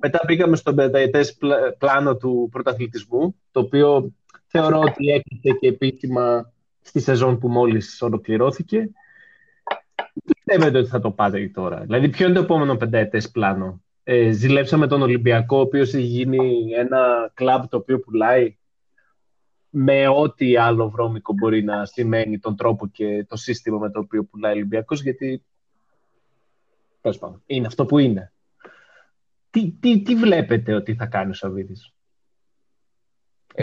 Μετά πήγαμε στο πενταετές πλάνο του πρωταθλητισμού, το οποίο θεωρώ ότι έκλεισε και επίσημα στη σεζόν που μόλις ολοκληρώθηκε. Τι πιστεύετε ότι θα το πάτε τώρα, δηλαδή ποιο είναι το επόμενο πενταετές πλάνο; Ε, ζηλέψαμε τον Ολυμπιακό, ο οποίος έχει γίνει ένα κλαμπ το οποίο πουλάει με ό,τι άλλο βρώμικο μπορεί να σημαίνει τον τρόπο και το σύστημα με το οποίο πουλάει ο Ολυμπιακός, γιατί είναι αυτό που είναι. Τι, τι, τι βλέπετε ότι θα κάνει ο Σαββίδης;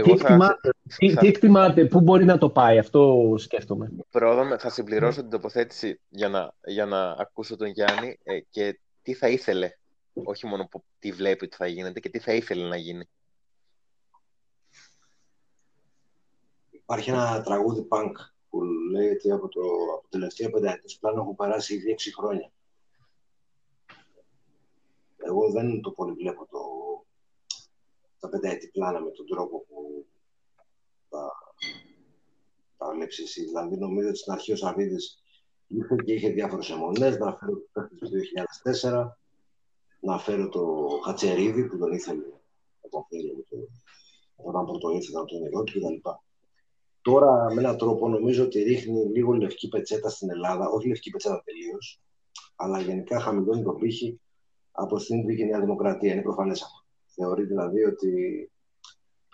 Τι, εκτιμάτε, τι, τι εκτιμάτε, πού μπορεί να το πάει, αυτό σκέφτομαι. Πρόοδο, θα συμπληρώσω την τοποθέτηση για να, για να ακούσω τον Γιάννη ε, και τι θα ήθελε, όχι μόνο τι βλέπει ότι θα γίνεται και τι θα ήθελε να γίνει. Υπάρχει ένα τραγούδι punk που λέει ότι από το, από το τελευταίο πενταετές πλάνο έχουν περάσει ήδη έξι χρόνια. Εγώ δεν το πολύ βλέπω το, τα πενταετή πλάνα με τον τρόπο που τα, τα βλέπει εσύ. Δηλαδή, νομίζω ότι στην αρχή ο Σαββίδης ήρθε και είχε διάφορες αιμονές, να φέρω το του 2004, να φέρω το Χατσερίδη που τον ήθελε να τον φέρει όταν πρώτο ήρθε να τον ηρώ κτλ. Τώρα με έναν τρόπο νομίζω ότι ρίχνει λίγο λευκή πετσέτα στην Ελλάδα, όχι λευκή πετσέτα τελείως, αλλά γενικά χαμηλώνει το πύχη από στην και η Νέα Δημοκρατία. Είναι προφανές αυτό. Θεωρεί δηλαδή ότι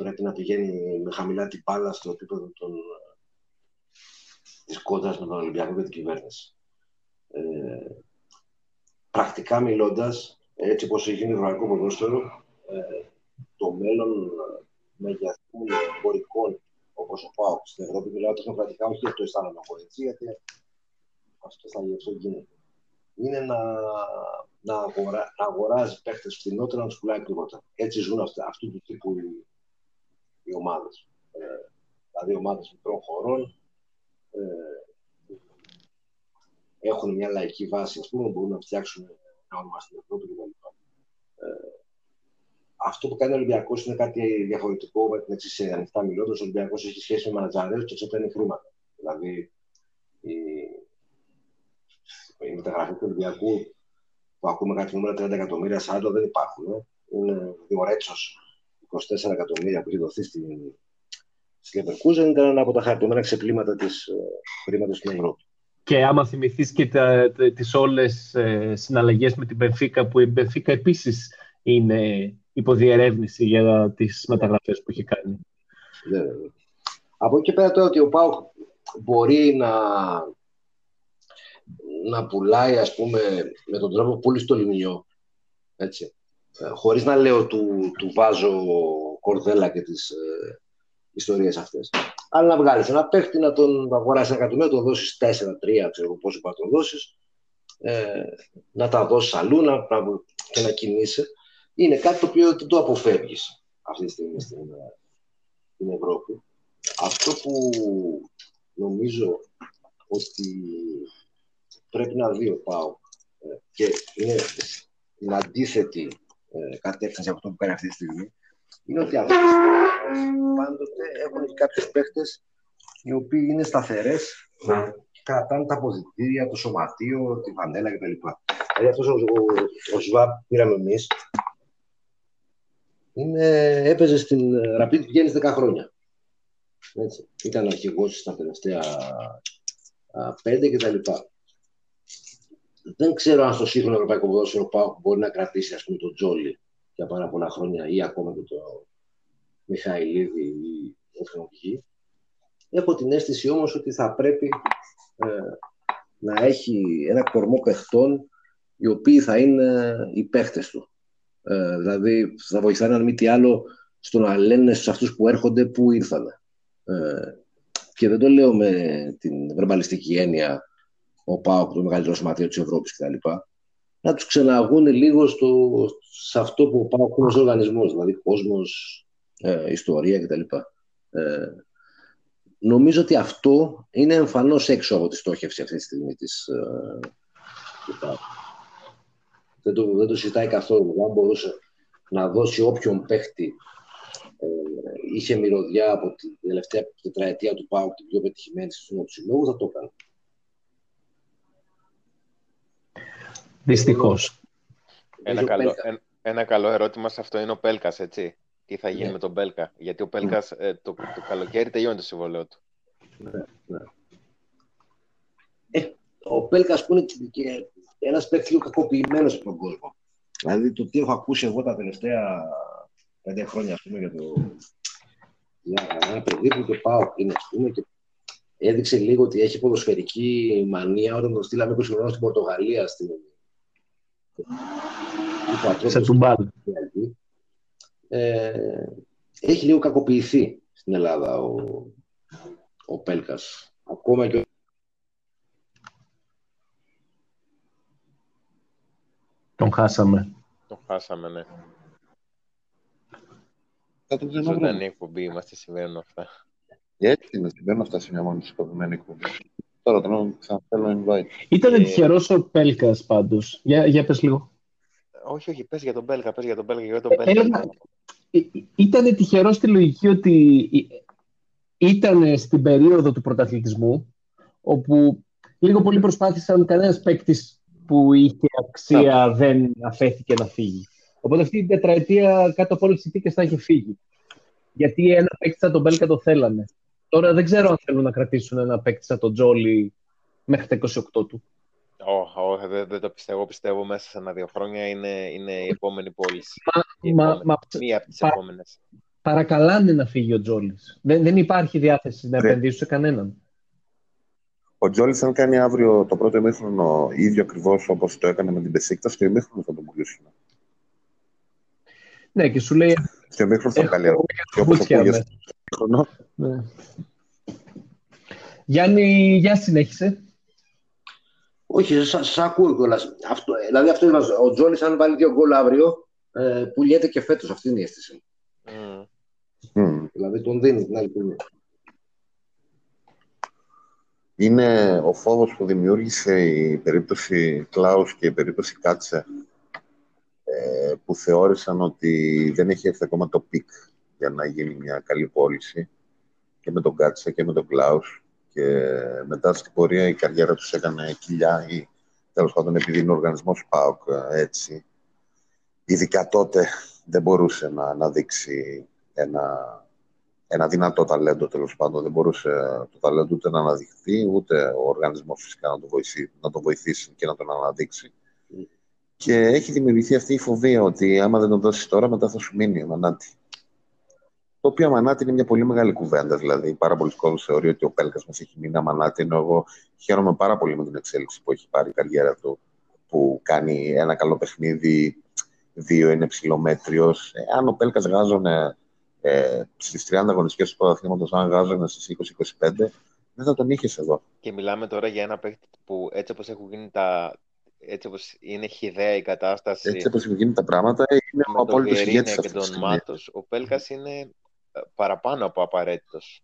πρέπει να πηγαίνει με χαμηλά την μπάλα στο επίπεδο των... της κόντρας με τον Ολυμπιακό και την κυβέρνηση. Ε, πρακτικά μιλώντας, έτσι όπως έχει γίνει το ευρωπαϊκό ποδόσφαιρο, ε, το μέλλον μεγεθούν εμπορικών όπως ο Πάοκ στην Ευρώπη, μιλάω τεχνοκρατικά, όχι αυτό αισθάνομαι εγώ έτσι, γιατί αυτό θα αυτό γίνεται. είναι να, να, αγορά, να αγοράζει παίχτες φθηνότερα, να τους πουλάει ακριβότερα. Έτσι ζουν αυτά, αυτού του τύπου οι, οι ομάδες. Ε, δηλαδή ομάδες μικρών χωρών ε, έχουν μια λαϊκή βάση, ας πούμε, μπορούν να φτιάξουν ένα όνομα στην Ευρώπη κλπ. Ε, αυτό που κάνει ο Ολυμπιακός είναι κάτι διαφορετικό με την εξής ανοιχτά μιλώντας. Ο Ολυμπιακός έχει σχέση με μανατζαρέου και εξωπαίνει χρήματα. Δηλαδή, η, η μεταγραφή του Ολυμπιακού που ακούμε κάτι νούμερα 30 εκατομμύρια, 40 δεν υπάρχουν. Ε. Είναι ο Ρέτσος 24 εκατομμύρια που έχει δοθεί στην, στη Leverkusen ήταν από τα χαριτωμένα ξεπλήματα της ε, χρήματος στην Ευρώπη. Και άμα θυμηθείς και τις όλες ε, συναλλαγές με την Πενφύκα, που η Πενφύκα επίσης είναι υποδιερεύνηση για τις μεταγραφές που έχει κάνει. Ναι, Από εκεί πέρα τώρα ότι ο Πάουκ μπορεί να, να πουλάει, ας πούμε, με τον τρόπο που πούλησε το Λιμνιό, έτσι, ε, χωρίς να λέω του, του βάζω κορδέλα και τις ε, ιστορίες αυτές. Αλλά να βγάλεις ένα παίχτη, να τον αγοράσει ένα εκατομμύριο, να τον δώσεις 4-3, ξέρω πόσο να τον δώσεις, ε, να τα δώσεις αλλού να, και να κινείσαι. Είναι κάτι το οποίο δεν το αποφεύγεις αυτή τη στιγμή στην, στην Ευρώπη. Αυτό που νομίζω ότι πρέπει να δει ο ΠΑΟ ε, και είναι στην αντίθετη ε, κατεύθυνση από αυτό που κάνει αυτή τη στιγμή είναι ότι αυτοί πάντοτε έχουν και κάποιους παίχτες οι οποίοι είναι σταθερές και κρατάνε τα αποδητήρια, το σωματείο, τη βανέλα κτλ. Δηλαδή αυτός ο, ο, ο Σβάπ πήραμε εμείς είναι, έπαιζε στην Rapid βγαίνει 10 χρόνια. Έτσι. Ήταν αρχηγός στα τελευταία πέντε κτλ. Δεν ξέρω αν στο σύγχρονο ευρωπαϊκό ποδόσφαιρο πάω μπορεί να κρατήσει ας πούμε, τον Τζόλι για πάρα πολλά χρόνια ή ακόμα και το Μιχαηλίδη ή όποιον βγει. Έχω την αίσθηση όμως ότι θα πρέπει ε, να έχει ένα κορμό παιχτών οι οποίοι θα είναι οι παίχτες του. Ε, δηλαδή θα βοηθάνε αν μη τι άλλο στο να λένε στους αυτούς που έρχονται που ήρθαν. Ε, και δεν το λέω με την βερμπαλιστική έννοια ο ΠΑΟΚ, το μεγαλύτερο σωματείο της Ευρώπης κτλ. Να τους ξεναγούν λίγο στο, σε αυτό που ο ΠΑΟΚ είναι ως οργανισμός, δηλαδή κόσμος, ε, ιστορία κτλ. Ε, νομίζω ότι αυτό είναι εμφανώς έξω από τη στόχευση αυτή τη στιγμή της, ε, του ΠΑΟΚ δεν το, δεν το συζητάει καθόλου. Αν μπορούσε να δώσει όποιον παίχτη ε, είχε μυρωδιά από την τελευταία τετραετία του ΠΑΟΚ, την πιο πετυχημένη στον του θα το έκανε. Δυστυχώς. Ένα, καλό, ένα, ένα καλό ερώτημα σε αυτό είναι ο Πέλκας, έτσι. Τι θα γίνει ναι. με τον Πέλκα. Γιατί ο Πέλκας ναι. ε, το, το καλοκαίρι τελειώνει το συμβολέο του. Ναι, ναι. Ε, ο Πέλκας που είναι και ένας παίκτης λίγο κακοποιημένος από τον κόσμο. Δηλαδή το τι έχω ακούσει εγώ τα τελευταία πέντε χρόνια, ας πούμε, για το. Για ένα παιδί που το πάω, είναι, ας πούμε, και έδειξε λίγο ότι έχει ποδοσφαιρική μανία όταν τον στείλαμε 20 χρόνια στην Πορτογαλία. Στην... Σε τουμπάλ. Ε, έχει λίγο κακοποιηθεί στην Ελλάδα ο, ο Πέλκας. Ακόμα και Τον χάσαμε. Τον χάσαμε, ναι. Θα τον Ζωντανή εκπομπή είμαστε, συμβαίνουν αυτά. Έτσι είναι, συμβαίνουν αυτά σε μια μόνη σκοπημένη εκπομπή. Τώρα τον ξαναθέλω invite. Ήταν ε... τυχερός ο Πέλκας πάντως. Για, για πες λίγο. Όχι, όχι, πες για τον Πέλκα, πες για τον Πέλκα, για τον Πέλκα. Ε, ήταν τυχερός στη λογική ότι ήταν στην περίοδο του πρωταθλητισμού, όπου λίγο πολύ προσπάθησαν κανένας παίκτη που είχε αξία δεν αφέθηκε να φύγει. Οπότε αυτή την τετραετία κάτω από όλες τις συνθήκες θα είχε φύγει. Γιατί ένα παίκτη σαν τον Μπέλκα το θέλανε. Τώρα δεν ξέρω αν θέλουν να κρατήσουν ένα παίκτη σαν τον Τζόλι μέχρι τα 28 του. Όχι, δεν, δεν το πιστεύω. Πιστεύω μέσα σε ένα-δύο χρόνια είναι, είναι η επόμενη πώληση. Μα, μα, Μία από τις πα, επόμενες. Παρακαλάνε να φύγει ο Τζόλις. Δεν, δεν υπάρχει διάθεση να επενδύσουν σε κανέναν. Ο Τζόλις, αν κάνει αύριο το πρώτο ημίχρονο ίδιο ακριβώς όπως το έκανε με την Πεσίκτα, στο ημίχρονο θα τον πουλήσουν. Ναι, και σου λέει. Στο ημίχρονο θα βγάλει το ναι. Γιάννη, για συνέχισε. Όχι, σας ακούω κιόλας. Δηλαδή αυτό είναι, ο Τζόλης, αν βάλει δύο γκολ αύριο, ε, πουλιέται και φέτος. Αυτή είναι η αίσθηση. Mm. Mm. Δηλαδή τον δίνει την άλλη στιγμή. Είναι ο φόβος που δημιούργησε η περίπτωση Κλάους και η περίπτωση Κάτσε ε, που θεώρησαν ότι δεν έχει έρθει ακόμα το peak για να γίνει μια καλή πώληση και με τον Κάτσε και με τον Κλάους και μετά στην πορεία η καριέρα τους έκανε κοιλιά ή τέλος πάντων επειδή είναι ο οργανισμός ΠΑΟΚ έτσι ειδικά τότε δεν μπορούσε να αναδείξει ένα, ένα δυνατό ταλέντο τέλος πάντων. Δεν μπορούσε το ταλέντο ούτε να αναδειχθεί, ούτε ο οργανισμός φυσικά να το, βοηθήσει, να το βοηθήσει και να τον αναδείξει. Και έχει δημιουργηθεί αυτή η φοβία ότι άμα δεν τον δώσεις τώρα, μετά θα σου μείνει ο Μανάτη. Το οποίο Αμανάτη είναι μια πολύ μεγάλη κουβέντα. Δηλαδή, πάρα πολλοί κόσμοι θεωρεί ότι ο Πέλκας μας έχει μείνει Αμανάτη, ενώ εγώ χαίρομαι πάρα πολύ με την εξέλιξη που έχει πάρει η καριέρα του, που κάνει ένα καλό παιχνίδι, δύο είναι ψηλομέτριος. Ε, αν ο Πέλκας γάζωνε ε, στις 30 αγωνιστικές του πρωταθλήματος, αν γάζωνε στις 20-25, δεν θα τον είχες εδώ. Και μιλάμε τώρα για ένα παίκτη που έτσι όπως έχουν γίνει τα. Έτσι όπως είναι χιδέα η κατάσταση. Έτσι όπως έχουν γίνει τα πράγματα, είναι ο απόλυτος ηγέτης και τον Μάτος. Ο Πέλκας είναι ε, παραπάνω από απαραίτητος.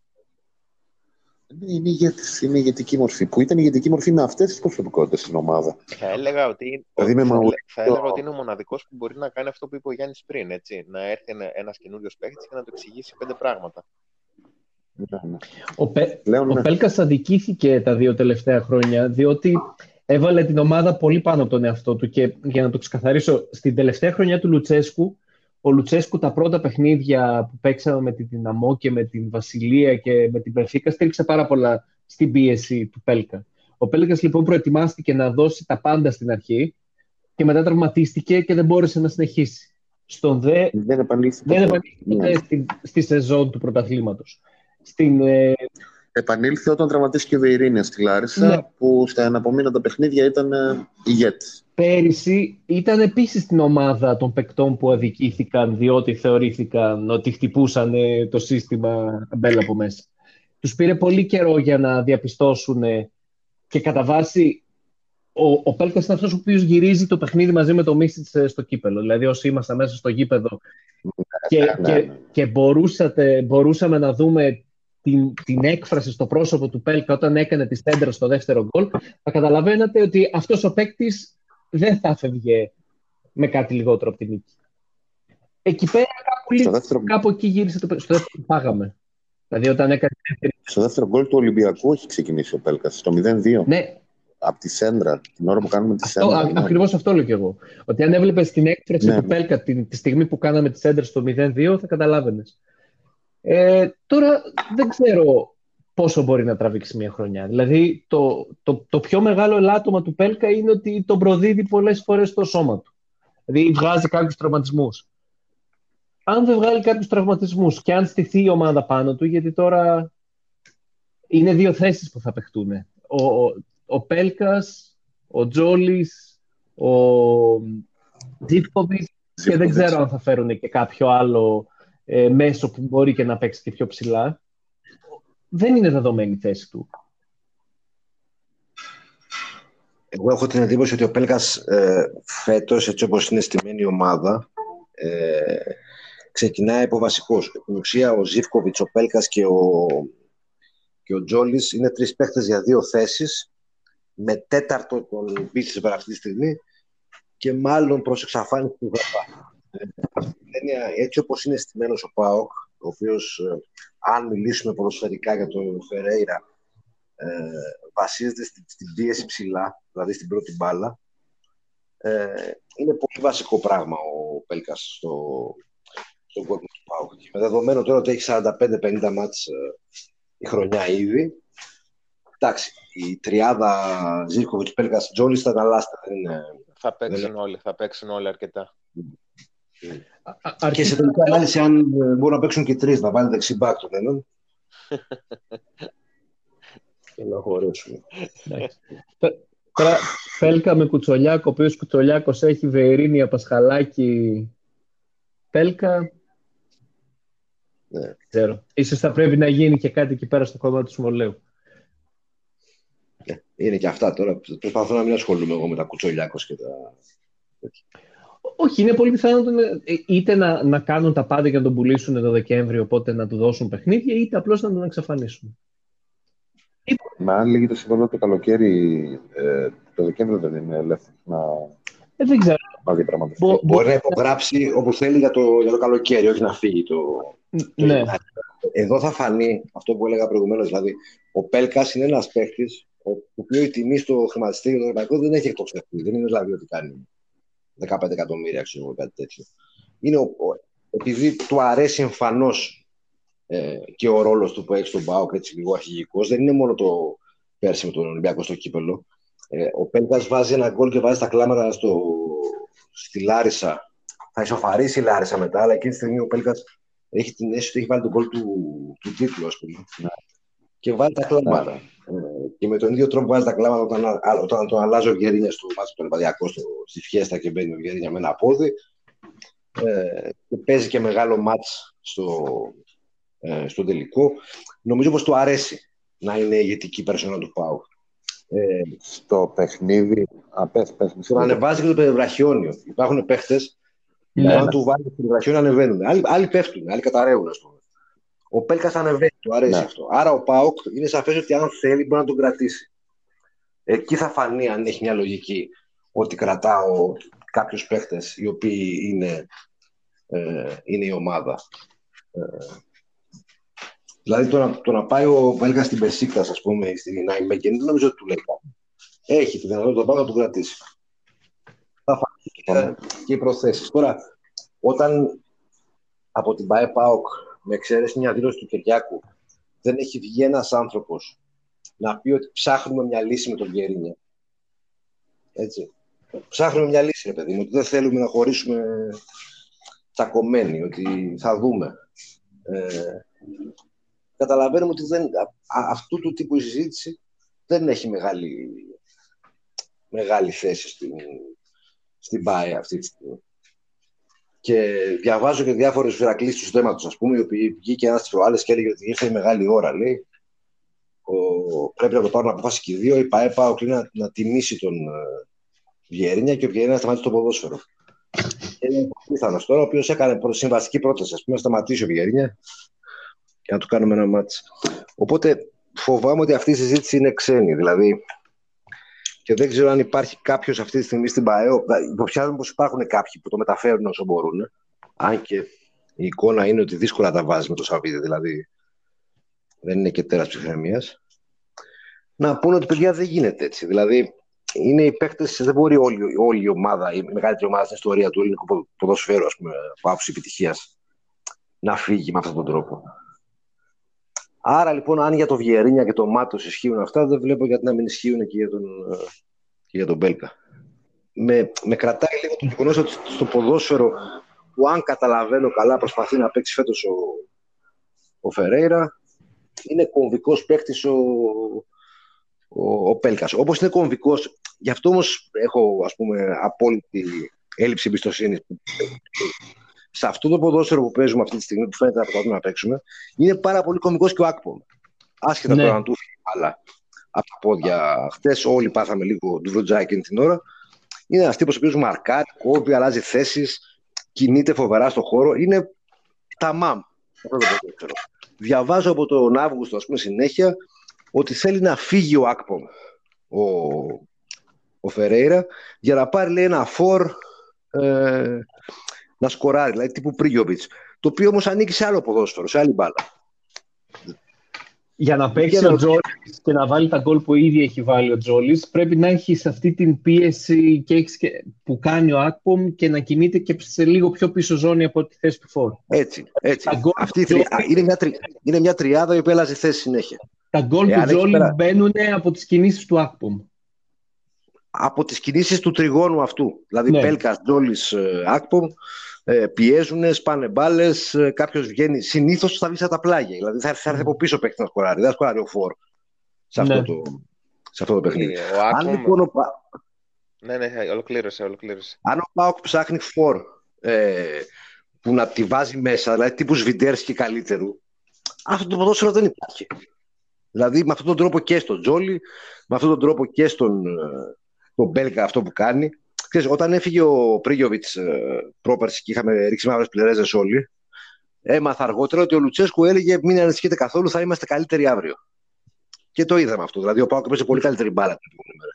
Είναι, ηγέτης, είναι ηγετική μορφή. Που ήταν ηγετική μορφή με αυτές τις προσωπικότητες στην ομάδα. Θα έλεγα ότι, δηλαδή θα, θα έλεγα ότι είναι ο μοναδικός που μπορεί να κάνει αυτό που είπε ο Γιάννης πριν. Έτσι, να έρθει ένα καινούριος παίκτης και να του εξηγήσει πέντε πράγματα. Ναι, ναι. Ο, Πε... Λέω, ναι. ο Πέλκας αδικήθηκε τα δύο τελευταία χρόνια, διότι έβαλε την ομάδα πολύ πάνω από τον εαυτό του και για να το ξεκαθαρίσω, στην τελευταία χρονιά του Λουτσέσκου ο Λουτσέσκου τα πρώτα παιχνίδια που παίξαμε με την Δυναμό και με την Βασιλεία και με την Περφίκα στήριξε πάρα πολλά στην πίεση του Πέλκα. Ο Πέλκας λοιπόν προετοιμάστηκε να δώσει τα πάντα στην αρχή και μετά τραυματίστηκε και δεν μπόρεσε να συνεχίσει. Στον δε, δεν επανήλθε, ναι. στη, στη σεζόν του πρωταθλήματος. Στην, ε... Επανήλθε όταν τραυματίστηκε ο Βεϊρίνιας στη Λάρισα, ναι. που στα εναπομείνοντα παιχνίδια ήταν ε, ηγέτης πέρυσι ήταν επίσης στην ομάδα των παικτών που αδικήθηκαν διότι θεωρήθηκαν ότι χτυπούσαν το σύστημα μπέλα από μέσα. Τους πήρε πολύ καιρό για να διαπιστώσουν και κατά βάση ο, ο Πέλκας είναι αυτός ο οποίος γυρίζει το παιχνίδι μαζί με το Μίσιτς στο κύπελο. Δηλαδή όσοι ήμασταν μέσα στο γήπεδο και, ναι, και, ναι. και μπορούσατε, μπορούσαμε να δούμε την, την έκφραση στο πρόσωπο του Πέλκα όταν έκανε τη στέντρα στο δεύτερο γκολ, θα καταλαβαίνετε ότι αυτός ο παίκτης δεν θα έφευγε με κάτι λιγότερο από την νίκη. Εκεί πέρα κάπου, δεύτερο... κάπου εκεί γύρισε το Στο δεύτερο πάγαμε. Δηλαδή όταν έκανε... Στο δεύτερο γκολ του Ολυμπιακού έχει ξεκινήσει ο Πέλκας. Στο 0-2. Ναι. Από τη σέντρα, την ώρα που κάνουμε τη σέντρα. Ναι. Ακριβώς αυτό λέω κι εγώ. Ότι αν έβλεπες την έκφραση ναι. του Πέλκα τη, τη στιγμή που κάναμε τη σέντρα στο 0-2, θα καταλάβαινες. Ε, τώρα δεν ξέρω πόσο μπορεί να τραβήξει μια χρονιά. Δηλαδή, το, το, το πιο μεγάλο ελάττωμα του Πέλκα είναι ότι τον προδίδει πολλές φορές στο σώμα του. Δηλαδή, βγάζει κάποιους τραυματισμούς. Αν δεν βγάλει κάποιους τραυματισμούς και αν στηθεί η ομάδα πάνω του, γιατί τώρα είναι δύο θέσεις που θα παιχτούν. Ο, ο, ο Πέλκας, ο Τζόλης, ο Τζίτκοβιτ και δεν ξέρω αν θα φέρουν και κάποιο άλλο ε, μέσο που μπορεί και να παίξει και πιο ψηλά δεν είναι δεδομένη η θέση του. Εγώ έχω την εντύπωση ότι ο Πέλκας ε, φέτος, έτσι όπως είναι στημένη η ομάδα, ε, ξεκινάει από βασικός. Στην ουσία ο Ζήφκοβιτς, ο Πέλκας και ο, και ο Τζόλης είναι τρεις παίχτες για δύο θέσεις, με τέταρτο τον Μπίτσισμπερ αυτή τη στιγμή και μάλλον προς εξαφάνιση του Βερπά. Ε, έτσι όπως είναι στημένος ο ΠΑΟΚ, ο οποίος ε, αν μιλήσουμε ποδοσφαιρικά για τον Φερέιρα, ε, βασίζεται στην, στην πίεση ψηλά, δηλαδή στην πρώτη μπάλα. Ε, είναι πολύ βασικό πράγμα ο Πέλκας στο, στον κόσμο του Πάου. με δεδομένο τώρα ότι έχει 45-50 μάτς ε, η χρονιά ήδη, εντάξει, η τριάδα Ζήρκοβιτς, Πέλκας, Τζόλης θα αναλάστε. Θα παίξουν όλοι, θα παίξουν όλοι αρκετά. Και σε τελική ανάλυση, αν ε, μπορούν να παίξουν και τρεις, να βάλει δεξί μπακ τον έναν. και να χωρέσουμε. Τώρα, Πέλκα με Κουτσολιάκο, ο οποίος Κουτσολιάκος έχει Βερίνια, Πασχαλάκη, Πέλκα. Ναι. Ξέρω. Ίσως θα πρέπει να γίνει και κάτι εκεί πέρα στο κόμμα του Σμολέου. Ναι. είναι και αυτά τώρα. Προσπαθώ να μην ασχολούμαι εγώ με τα κουτσολιάκος και τα. Όχι, είναι πολύ πιθανό είτε να, να κάνουν τα πάντα για να τον πουλήσουν το Δεκέμβριο, οπότε να του δώσουν παιχνίδια, είτε απλώς να τον εξαφανίσουν. Μα αν λέγεται συμφωνώ το καλοκαίρι, ε, το Δεκέμβριο δεν είναι ελεύθερο να. Ε, δεν ξέρω. Μπο, μπορεί να υπογράψει όπως θέλει για το, για το καλοκαίρι, όχι να φύγει το. Ναι. Εδώ θα φανεί αυτό που έλεγα προηγουμένως. Δηλαδή, ο Πέλκας είναι ένας παίχτη, ο οποίο η τιμή στο χρηματιστήριο του Ευρωπαϊκού δεν έχει εκτοξευτεί. Δεν είναι δηλαδή ότι κάνει 15 εκατομμύρια, ξέρω κάτι τέτοιο. Είναι ο, επειδή του αρέσει εμφανώς ε, και ο ρόλος του που έχει στον Πάοκ έτσι λίγο αρχηγικός, δεν είναι μόνο το πέρσι με τον Ολυμπιακό στο κύπελο. Ε, ο Πέλκα βάζει ένα γκολ και βάζει τα κλάματα στο, στη Λάρισα. Θα ισοφαρίσει η Λάρισα μετά, αλλά εκείνη τη στιγμή ο Πέλκα έχει την αίσθηση ότι έχει βάλει τον γκολ του, του τίτλου, ας πούμε. Ναι. Και βάζει τα κλάματα. Ναι. Ε, και με τον ίδιο τρόπο βάζεις τα κλάματα όταν, όταν τον αλλάζει ο Βιερίνια στο μάτι του Ελπαδιακού στη Φιέστα και μπαίνει ο Βιερίνια με ένα πόδι. Ε, και παίζει και μεγάλο μάτς στο, ε, στο τελικό. Νομίζω πως του αρέσει να είναι ηγετική περσόνα του Πάου. Ε, στο παιχνίδι, απέθ, Τον ανεβάζει και το πεδευραχιόνιο. Υπάρχουν παίχτες ναι, αν ναι. του βάλεις το πεδευραχιόνιο ανεβαίνουν. Άλλοι, άλλοι πέφτουν, άλλοι καταραίουν, ας πούμε. Ο Πέλκα ανεβαίνει, του αρέσει ναι. αυτό. Άρα ο Πάοκ είναι σαφές ότι αν θέλει μπορεί να τον κρατήσει. Εκεί θα φανεί αν έχει μια λογική ότι κρατάω κάποιους παίχτε οι οποίοι είναι, ε, είναι η ομάδα. Ε, Δηλαδή το να, το να πάει ο Βέλγα στην Πεσίκτα, ας πούμε, στην Νάιμεκεν, δεν νομίζω ότι του λέει κάτι. Έχει τη δυνατότητα να το κρατήσει. Θα φανεί και, και οι προθέσεις. Τώρα, όταν από την ΠαΕ ΠΑΟΚ, με εξαίρεση μια δήλωση του Κυριάκου, δεν έχει βγει ένας άνθρωπος να πει ότι ψάχνουμε μια λύση με τον Γκερίνια. Έτσι. Ψάχνουμε μια λύση, ρε παιδί μου, ότι δεν θέλουμε να χωρίσουμε τσακωμένοι, ότι θα δούμε. Ε, καταλαβαίνουμε ότι δεν, αυτού του τύπου η συζήτηση δεν έχει μεγάλη, μεγάλη θέση στην, στην ΠΑΕ αυτή τη στιγμή. Και διαβάζω και διάφορες φυρακλήσει τους θέματο, ας πούμε, οι οποίοι βγήκε ένας προάλλε και έλεγε ότι ήρθε η μεγάλη ώρα, λέει. Ο, πρέπει να το πάρουν απόφαση και οι δύο. Η ΠΑΕ πάω να, να τιμήσει τον uh, Βιερίνια και ο Βιερίνια να σταματήσει το ποδόσφαιρο. Και είναι ο πιθανός τώρα, ο οποίος έκανε συμβαστική πρόταση, ας πούμε, να σταματήσει ο Βιερίνια και να του κάνουμε ένα μάτς. Οπότε φοβάμαι ότι αυτή η συζήτηση είναι ξένη. Δηλαδή, και δεν ξέρω αν υπάρχει κάποιος αυτή τη στιγμή στην ΠαΕΟ. Υποψιάζομαι πως υπάρχουν κάποιοι που το μεταφέρουν όσο μπορούν. Αν και η εικόνα είναι ότι δύσκολα τα βάζεις με το Σαββίδι, δηλαδή δεν είναι και τέρας ψυχραιμίας. Να πούνε ότι παιδιά δεν γίνεται έτσι. Δηλαδή, είναι οι παίκτες, δεν μπορεί όλη, όλη η ομάδα, η μεγαλύτερη ομάδα στην ιστορία του ελληνικού ποδοσφαίρου, ας πούμε, από άποψη επιτυχίας, να φύγει με αυτόν τον τρόπο. Άρα λοιπόν, αν για το Βιερίνια και το Μάτος ισχύουν αυτά, δεν βλέπω γιατί να μην ισχύουν και για τον, ε, και για τον Μπέλκα. Με, με κρατάει λίγο το γεγονός ότι στο ποδόσφαιρο που αν καταλαβαίνω καλά προσπαθεί να παίξει φέτος ο, ο Φερέιρα, είναι κομβικός παίκτης ο, ο, ο Πέλκας. Όπως είναι κομβικός, γι' αυτό όμως έχω ας πούμε, απόλυτη έλλειψη εμπιστοσύνης σε αυτό το ποδόσφαιρο που παίζουμε αυτή τη στιγμή, που φαίνεται να προσπαθούμε να παίξουμε, είναι πάρα πολύ κωμικός και ο Άκπομ. Άσχετα ναι. τώρα αν του αλλά από τα πόδια. Χθες όλοι πάθαμε λίγο ντουβλουτζάκι εκείνη την ώρα. Είναι ένας τύπος ο οποίος μαρκάρει, κόβει, αλλάζει θέσεις, κινείται φοβερά στον χώρο. Είναι τα μαμ. Διαβάζω από τον Αύγουστο, ας πούμε, συνέχεια ότι θέλει να φύγει ο Άκπομ, ο, ο Φερέιρα, για να πάρει λέει, ένα φορ ε, να σκοράρει, δηλαδή τύπου Πρίγιοβιτ. Το οποίο όμως ανήκει σε άλλο ποδόσφαιρο, σε άλλη μπάλα. Για να παίξει ο Τζόλι και να βάλει τα γκολ που ήδη έχει βάλει ο Τζόλι, πρέπει να έχει αυτή την πίεση και που κάνει ο Άκπομ και να κινείται και σε λίγο πιο πίσω ζώνη από τη θέση του φόρ. Έτσι. έτσι. Αυτή τρι... είναι, μια τρι... είναι μια τριάδα η οποία αλλάζει θέση συνέχεια. Τα γκολ του Τζόλι πέρα... μπαίνουν από τις κινήσεις του Άκπομ. Από τις κινήσεις του τριγώνου αυτού. Δηλαδή ναι. Πέλκας, Τζόλι, ε, Άκπομ ε, πιέζουν, σπάνε μπάλες, ε, κάποιος βγαίνει. Συνήθως θα βγει τα πλάγια. Δηλαδή θα, θα έρθει από πίσω παίκτης να σκοράρει. Δεν θα σκοράρει ο Φόρ σε αυτό, ναι. το, σε αυτό το παιχνίδι. Ε, ο Αν λοιπόν ο... Ναι, ναι, ολοκλήρωσε, ολοκλήρωσε. Αν ο Πάοκ ψάχνει Φόρ ε, που να τη βάζει μέσα, δηλαδή τύπους Σβιντέρσκι καλύτερου, αυτό το ποδόσφαιρο δεν υπάρχει. Δηλαδή με αυτόν τον τρόπο και στον Τζόλι, με αυτόν τον τρόπο και στον ε, τον Μπέλκα αυτό που κάνει. Ξέρεις, όταν έφυγε ο Πρίγιοβιτς ε, πρόπερση και είχαμε ρίξει μαύρες πληρέζες όλοι, έμαθα αργότερα ότι ο Λουτσέσκου έλεγε μην ανησυχείτε καθόλου, θα είμαστε καλύτεροι αύριο. Και το είδαμε αυτό. Δηλαδή ο Πάοκ έπαιζε πολύ καλύτερη μπάλα την επόμενη μέρα.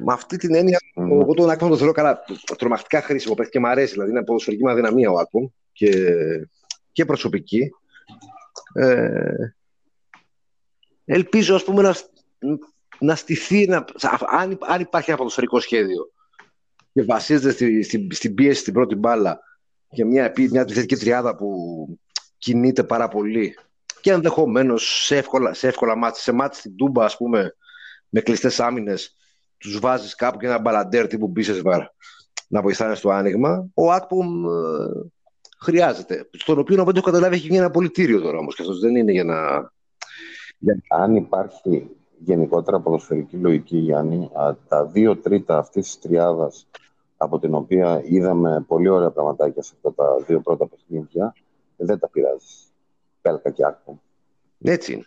Με αυτή την έννοια, mm. εγώ τον Άκπομ τον θεωρώ καλά. Τρομακτικά χρήσιμο παίχτη και μου αρέσει. Δηλαδή είναι ποδοσφαιρική μου αδυναμία ο Άκπομ και, και προσωπική. Ε, ελπίζω, ας πούμε, να, να στηθεί, να, αν, αν υπάρχει ένα ποδοσφαιρικό σχέδιο και βασίζεται στη, στη, στην πίεση στην πρώτη μπάλα και μια, μια επιθετική τριάδα που κινείται πάρα πολύ και ενδεχομένως σε εύκολα, σε εύκολα μάτια, σε μάτια στην Τούμπα, ας πούμε, με κλειστές άμυνες, τους βάζεις κάπου και ένα μπαλαντέρ τύπου Μπίσεσβαρ να βοηθάνε στο άνοιγμα. Ο Άκπομ ε, χρειάζεται. Στον οποίο, δεν το καταλάβει, έχει γίνει ένα πολιτήριο τώρα όμως. Και αυτό δεν είναι για να. Αν υπάρχει γενικότερα ποδοσφαιρική λογική, Γιάννη, τα δύο τρίτα αυτής της τριάδας από την οποία είδαμε πολύ ωραία πραγματάκια σε αυτά τα δύο πρώτα παιχνίδια, δεν τα πειράζεις. Πέλκα και Άκπο. Έτσι είναι.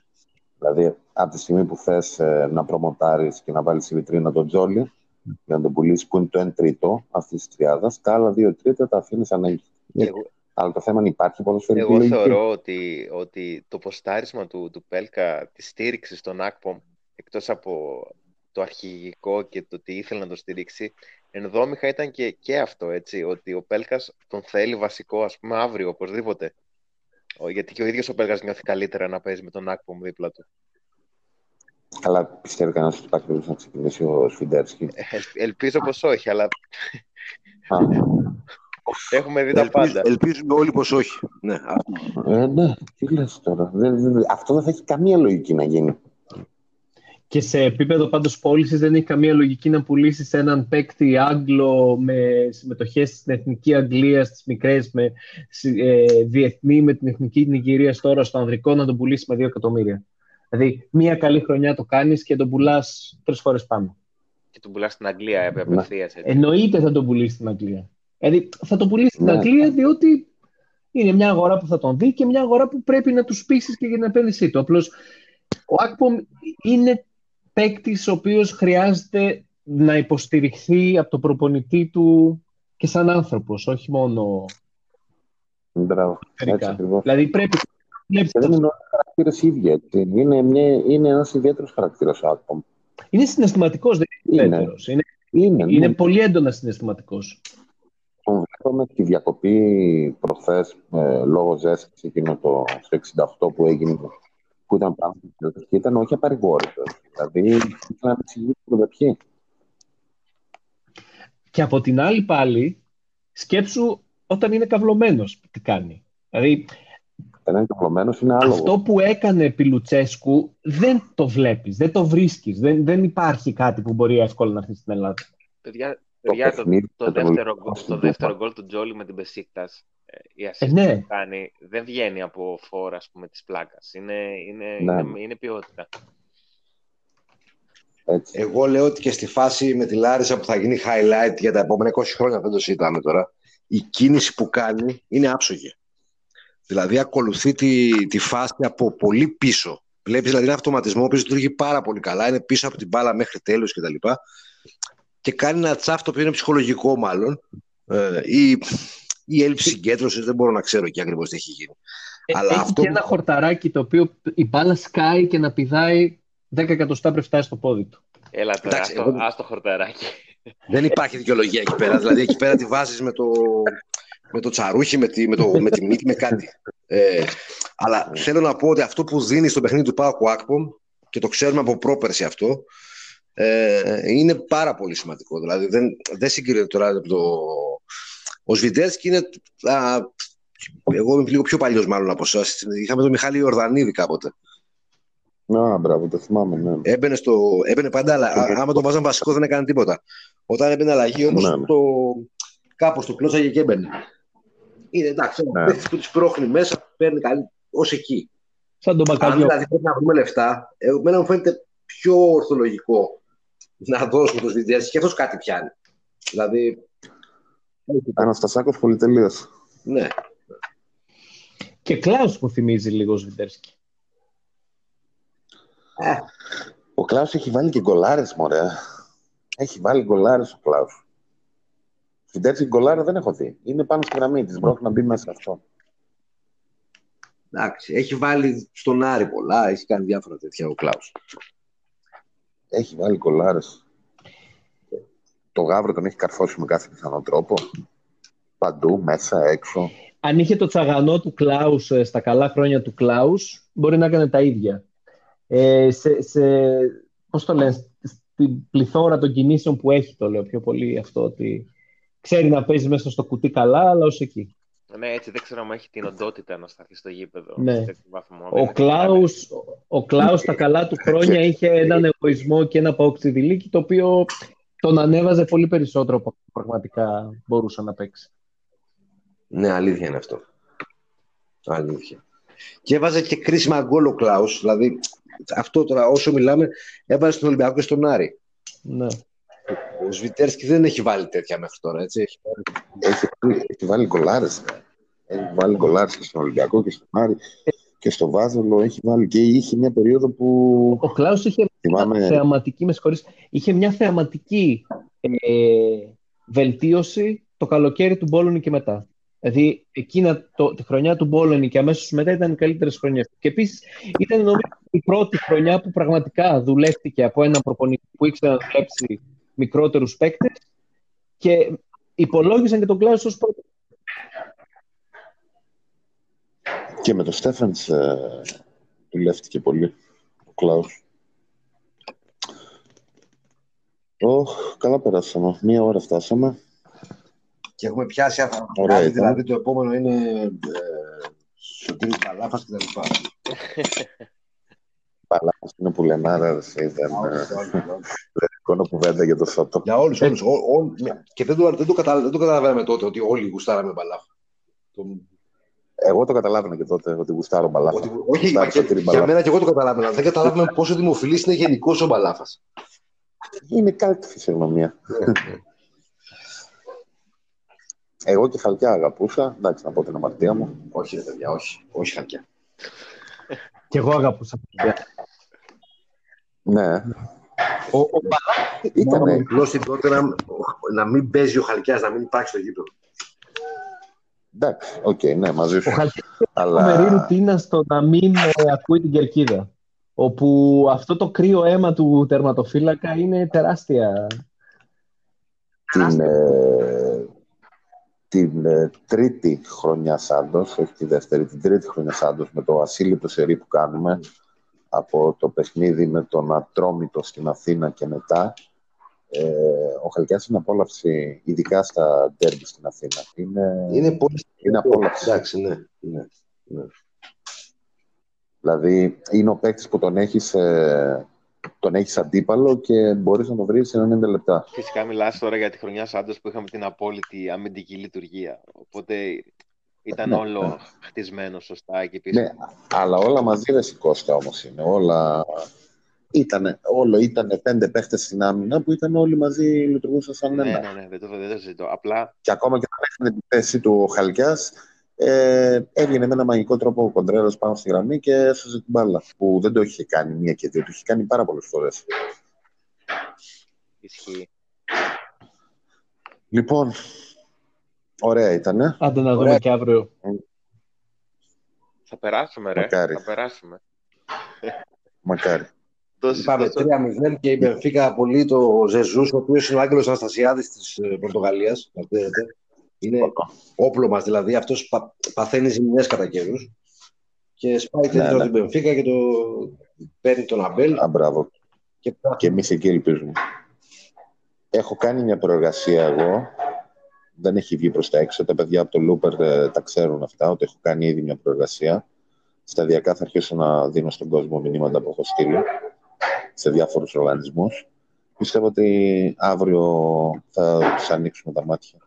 Δηλαδή, από τη στιγμή που θες ε, να προμοτάρεις και να βάλεις στη βιτρίνα τον Τζόλι, για να τον πουλήσεις που είναι το 1 τρίτο αυτής της τριάδας, τα άλλα δύο τρίτα τα αφήνεις ανέγκη. Εγώ... Αλλά το θέμα είναι υπάρχει ποδοσφαιρική Εγώ λογική. θεωρώ ότι, ότι το ποστάρισμα του, του Πέλκα τη στήριξη στον Άκπομ εκτός από το αρχηγικό και το ότι ήθελε να το στηρίξει, ενδόμηχα ήταν και, και αυτό, έτσι, ότι ο Πέλκας τον θέλει βασικό, ας πούμε, αύριο, οπωσδήποτε. Γιατί και ο ίδιος ο Πέλκας νιώθει καλύτερα να παίζει με τον Άκπομ δίπλα του. Αλλά πιστεύει κανένας ότι υπάρχει να ξεκινήσει ο Σφιντέρσκι. Ε, ελπίζω πως όχι, αλλά... Έχουμε δει τα πάντα. Ελπίζουμε όλοι πως όχι. Ναι, ε, ναι τι λες τώρα. αυτό δεν θα έχει καμία λογική να γίνει. Και σε επίπεδο πάντως πώλησης δεν έχει καμία λογική να πουλήσεις έναν παίκτη Άγγλο με συμμετοχές στην εθνική Αγγλία, στις μικρές, με ε, διεθνή με την εθνική Νιγηρία τώρα στο ανδρικό να τον πουλήσεις με 2 εκατομμύρια. Δηλαδή, μία καλή χρονιά το κάνεις και τον πουλάς τρεις φορές πάνω. Και τον πουλάς στην Αγγλία, ε, απευθείας. Εννοείται θα τον πουλήσεις στην Αγγλία. Δηλαδή, θα τον πουλήσεις στην ναι. Αγγλία διότι είναι μια αγορά που θα τον δει και μια αγορά που πρέπει να τους πείσει και για την επένδυσή του. Απλώς ο Άκπομ είναι παίκτης ο οποίος χρειάζεται να υποστηριχθεί από τον προπονητή του και σαν άνθρωπος, όχι μόνο Μπράβο, έτσι ακριβώς. Δηλαδή πρέπει να Δεν είναι χαρακτήρες ίδια, Είναι, μια, είναι ένας ιδιαίτερος χαρακτήρας άτομο. Είναι συναισθηματικός, δεν είναι ιδιαίτερος. Είναι, είναι, είναι ναι. πολύ έντονα συναισθηματικός. Τον βλέπαμε τη διακοπή προχθές ε, λόγω ζέστης εκείνο το 68 που έγινε που ήταν πάνω και ήταν όχι απαρηγόρητος. Δηλαδή, ήθελα να εξηγήσουμε ποιοι. Και από την άλλη πάλι, σκέψου όταν είναι καυλωμένος τι κάνει. Δηλαδή, όταν είναι καυλωμένος είναι άλλο. Αυτό που έκανε επί Λουτσέσκου δεν το βλέπεις, δεν το βρίσκεις. Δεν, δεν υπάρχει κάτι που μπορεί εύκολα να έρθει στην Ελλάδα. Παιδιά, παιδιά το, το, δεύτερο, το δεύτερο γκολ του Τζόλι με την Πεσίκτας η ασύστη ε, ναι. που κάνει δεν βγαίνει από φόρα ας πούμε, της πλάκας. Είναι, είναι, ναι. είναι, είναι ποιότητα. Έτσι. Εγώ λέω ότι και στη φάση με τη Λάρισα που θα γίνει highlight για τα επόμενα 20 χρόνια, δεν το συζητάμε τώρα, η κίνηση που κάνει είναι άψογη. Δηλαδή ακολουθεί τη, τη φάση από πολύ πίσω. Βλέπεις δηλαδή ένα αυτοματισμό που λειτουργεί πάρα πολύ καλά. Είναι πίσω από την μπάλα μέχρι τέλος κτλ. Και, και κάνει ένα τσάφ το οποίο είναι ψυχολογικό μάλλον. Ε, ή η έλλειψη συγκέντρωσης, δεν μπορώ να ξέρω και ακριβώς τι έχει γίνει. Ε, Αλλά έχει αυτό... και ένα χορταράκι το οποίο η μπάλα σκάει και να πηδάει 10 εκατοστά πριν φτάσει στο πόδι του. Έλα τώρα, Εντάξει, άστο, εγώ... άστο χορταράκι. Δεν υπάρχει δικαιολογία εκεί πέρα. δηλαδή εκεί πέρα τη βάζεις με το, με το τσαρούχι, με τη, με, το, με τη μύτη, με κάτι. Ε, αλλά θέλω να πω ότι αυτό που δίνει στο παιχνίδι του Πάου Ακπομ και το ξέρουμε από πρόπερση αυτό, ε, είναι πάρα πολύ σημαντικό. Δηλαδή δεν, δεν συγκρίνεται τώρα από το, ο Σβιντέρσκι είναι. Α, εγώ είμαι λίγο πιο παλιός, μάλλον από εσάς. Είχαμε τον Μιχάλη Ιορδανίδη κάποτε. Να, μπράβο, το θυμάμαι, ναι. Έμπαινε, στο, έμπαινε πάντα, αλλά άμα τον βάζαν βασικό δεν έκανε τίποτα. Όταν έμπαινε αλλαγή όμως, ναι, ναι. το, κάπως το κλώτσαγε και έμπαινε. Είναι εντάξει, ναι. παίχτη που τη πρόχνει μέσα, παίρνει καλή, ως εκεί. Σαν τον Αν δηλαδή πρέπει να βρούμε λεφτά, εμένα μου φαίνεται πιο ορθολογικό να δώσουμε το Σβιντέρσκι και αυτός κάτι πιάνει. Δηλαδή, Αναστασάκος πολυτελείας. Ναι. Και Κλάους που θυμίζει λίγο Σβιντέρσκι. Ο Κλάους έχει βάλει και γκολάρες, μωρέ. Έχει βάλει γκολάρες ο Κλάους. Στην τέτοια γκολάρα δεν έχω δει. Είναι πάνω στη γραμμή της. Μπορεί να μπει μέσα αυτό. Εντάξει, έχει βάλει στον Άρη πολλά, έχει κάνει διάφορα τέτοια ο Κλάους. Έχει βάλει γκολάρες. Το γάβρο τον έχει καρφώσει με κάθε πιθανό τρόπο. Παντού, μέσα, έξω. Αν είχε το τσαγανό του Κλάους ε, στα καλά χρόνια του Κλάους, μπορεί να έκανε τα ίδια. Ε, σε, σε, πώς το λένε, στην πληθώρα των κινήσεων που έχει, το λέω πιο πολύ αυτό, ότι ξέρει να παίζει μέσα στο κουτί καλά, αλλά ως εκεί. Ναι, έτσι δεν ξέρω αν έχει την οντότητα να σταθεί στο γήπεδο. Ναι. σε τέτοιο βαθμό. Ο Δεν έχει Κλάους, ο Κλάους στα καλά του χρόνια είχε έναν εγωισμό και ένα παοξιδιλίκι το οποίο τον ανέβαζε πολύ περισσότερο από αυτό που πραγματικά μπορούσε να παίξει. Ναι, αλήθεια είναι αυτό. Αλήθεια. Και έβαζε και κρίσιμα γκολ ο Κλάους, δηλαδή αυτό τώρα όσο μιλάμε έβαζε στον Ολυμπιακό και στον Άρη. Ναι. Ο Σβιτέρσκι δεν έχει βάλει τέτοια μέχρι τώρα, έτσι. Έχει βάλει- Έχει, βάλει- έχει βάλει γκολάρες. Έχει βάλει γκολάρες και στον Ολυμπιακό και στον Άρη και στο Βάζελο. Έχει βάλει και είχε μια περίοδο που Ο Κλάους είχε θυμάμαι... θεαματική, με συγχωρείς, είχε μια θεαματική ε, βελτίωση το καλοκαίρι του Μπόλωνη και μετά. Δηλαδή, εκείνα το, τη χρονιά του Μπόλωνη και αμέσως μετά ήταν οι καλύτερες χρονιές. Και επίσης ήταν νομίζω η πρώτη χρονιά που πραγματικά δουλεύτηκε από έναν προπονητή που ήξερε να δουλέψει μικρότερους παίκτες και υπολόγισαν και τον Κλάους ως πρώτο. Και με το Στέφενς ε, δουλεύτηκε πολύ ο Κλάους. Ωχ, καλά περάσαμε. Μία ώρα φτάσαμε. Και έχουμε πιάσει αυτά. Ωραία ήταν. δηλαδή το επόμενο είναι ε, Σωτήρης Παλάφας και τα λοιπά. Παλάς είναι που λέμε, άρα δεν ήταν Όχι, όχι, όχι. εικόνα κουβέντα για το Σότο. Για όλους, όλους. Ό, ό, και δεν το, δεν, το καταλα, δεν το καταλαβαίναμε τότε ότι όλοι γουστάραμε Παλάφα. Το, Εγώ το καταλάβαινα και τότε ότι γουστάρω μπαλάφα. ότι, όχι, Γουστάρω και, Σωτήρη για Μπαλάφα. μένα και εγώ το καταλάβαινα. Δεν καταλάβαινα πόσο δημοφιλής είναι γενικώ ο Μπαλάφας. Είναι κάτι φυσιογνωμία. Εγώ και χαλκιά αγαπούσα. Εντάξει, να πω την αμαρτία μου. όχι, ρε παιδιά, όχι. Όχι χαρτιά. Και εγώ αγαπούσα. Ναι, Ο, ο Μπαλάς ήτανε. Απλώς τότε να, να μην παίζει ο Χαλκιάς, να μην υπάρχει στο γήπεδο. Εντάξει, οκ, ναι, μαζί Ο σου. Χαλκιάς έχει φοβερή Αλλά ρουτίνα στο να μην ε, ακούει την κερκίδα. Όπου αυτό το κρύο αίμα του τερματοφύλακα είναι τεράστια. την, ε, την ε, τρίτη χρονιά Σάντος, όχι τη δεύτερη, την τρίτη χρονιά Σάντος με το ασύλληπτο σερί που κάνουμε από το παιχνίδι με τον Ατρόμητο στην Αθήνα και μετά ε, ο Χαλκιάς είναι απόλαυση, ειδικά στα ντέρμπι στην Αθήνα. Είναι, Είναι πολύ. είναι απόλαυση. Εντάξει, ναι. ναι. ναι. Δηλαδή είναι ο παίκτης που τον έχεις, ε, τον έχεις αντίπαλο και μπορείς να το βρεις σε 90 λεπτά. Φυσικά μιλάς τώρα για τη χρονιά Σάντος που είχαμε την απόλυτη αμυντική λειτουργία. Οπότε ήταν Ναι, όλο ναι. χτισμένο σωστά και πίσω. Ναι, αλλά όλα μαζί ρε Κώστα όμως είναι. Όλα... Ήτανε, όλο ήταν πέντε παίχτες στην άμυνα που ήταν όλοι μαζί λειτουργούσαν σαν ναι, ένα. ναι, ναι, δεν το, δεν το ζητώ. Απλά Και ακόμα και όταν έφυγε τη θέση του ο Χαλκιάς, ε, έβγαινε με ένα μαγικό τρόπο ο Κοντρέρας πάνω στη γραμμή και έσωσε την μπάλα. Που δεν το είχε κάνει μία και δύο, το είχε κάνει πάρα πολλές φορές. ισχύει. Λοιπόν, ωραία ήτανε. Άντε να δούμε Ωραία. και αύριο. Θα περάσουμε, ρε. Μακάρι. Θα περάσουμε. Μακάρι. Τόσο, Είπαμε τόσο- 3-0 και η Μπενφίκα απολύει το Ζεζούς, ο οποίος είναι ο Άγγελος Αναστασιάδης της ε, Πορτογαλίας. να ξέρετε. Είναι όπλο μας, δηλαδή αυτός πα, παθαίνει ζημιές κατά καιρούς και σπάει Ναι, ναι, ναι. την Μπενφίκα και το παίρνει τον Αμπέλ Α, μπράβο. και Και εμείς εκεί ελπίζουμε. Έχω κάνει μια προεργασία εγώ. Δεν έχει βγει προς τα έξω. Τα παιδιά από το Looper ε, τα ξέρουν αυτά, ότι έχω κάνει ήδη μια προεργασία. Σταδιακά θα αρχίσω να δίνω στον κόσμο μηνύματα που έχω στείλει σε διάφορους οργανισμούς. Πιστεύω ότι αύριο θα τους ανοίξουμε τα μάτια.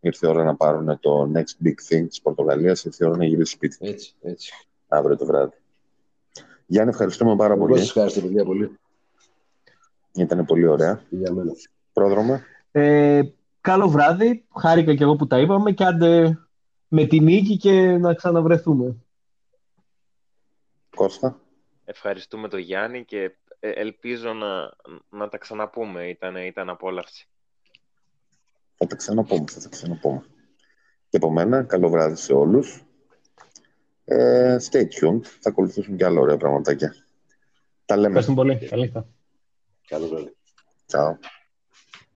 Ήρθε η ώρα να πάρουν το next big thing της Πορτογαλίας. Ήρθε η ώρα να γυρίσει σπίτι έτσι, έτσι. αύριο το βράδυ. Γιάννη, ευχαριστούμε πάρα Εγώ πολύ. σας ευχαριστώ παιδιά πολύ Ήταν πολύ ωραία. για μένα. Πρόδρομε. Ε, καλό βράδυ. Χάρηκα και εγώ που τα είπαμε και άντε με τη νίκη και να ξαναβρεθούμε. Κώστα. ευχαριστούμε τον Γιάννη και ε, ελπίζω να, να τα ξαναπούμε. Ήταν, ήταν απόλαυση. Θα τα ξαναπούμε, θα τα ξαναπούμε. Και από μένα, καλό βράδυ σε όλους. Ε, stay tuned. Θα ακολουθήσουν και άλλα ωραία πραγματάκια. Τα λέμε. Ευχαριστούμε πολύ. Καλή Καλό βράδυ. Ciao.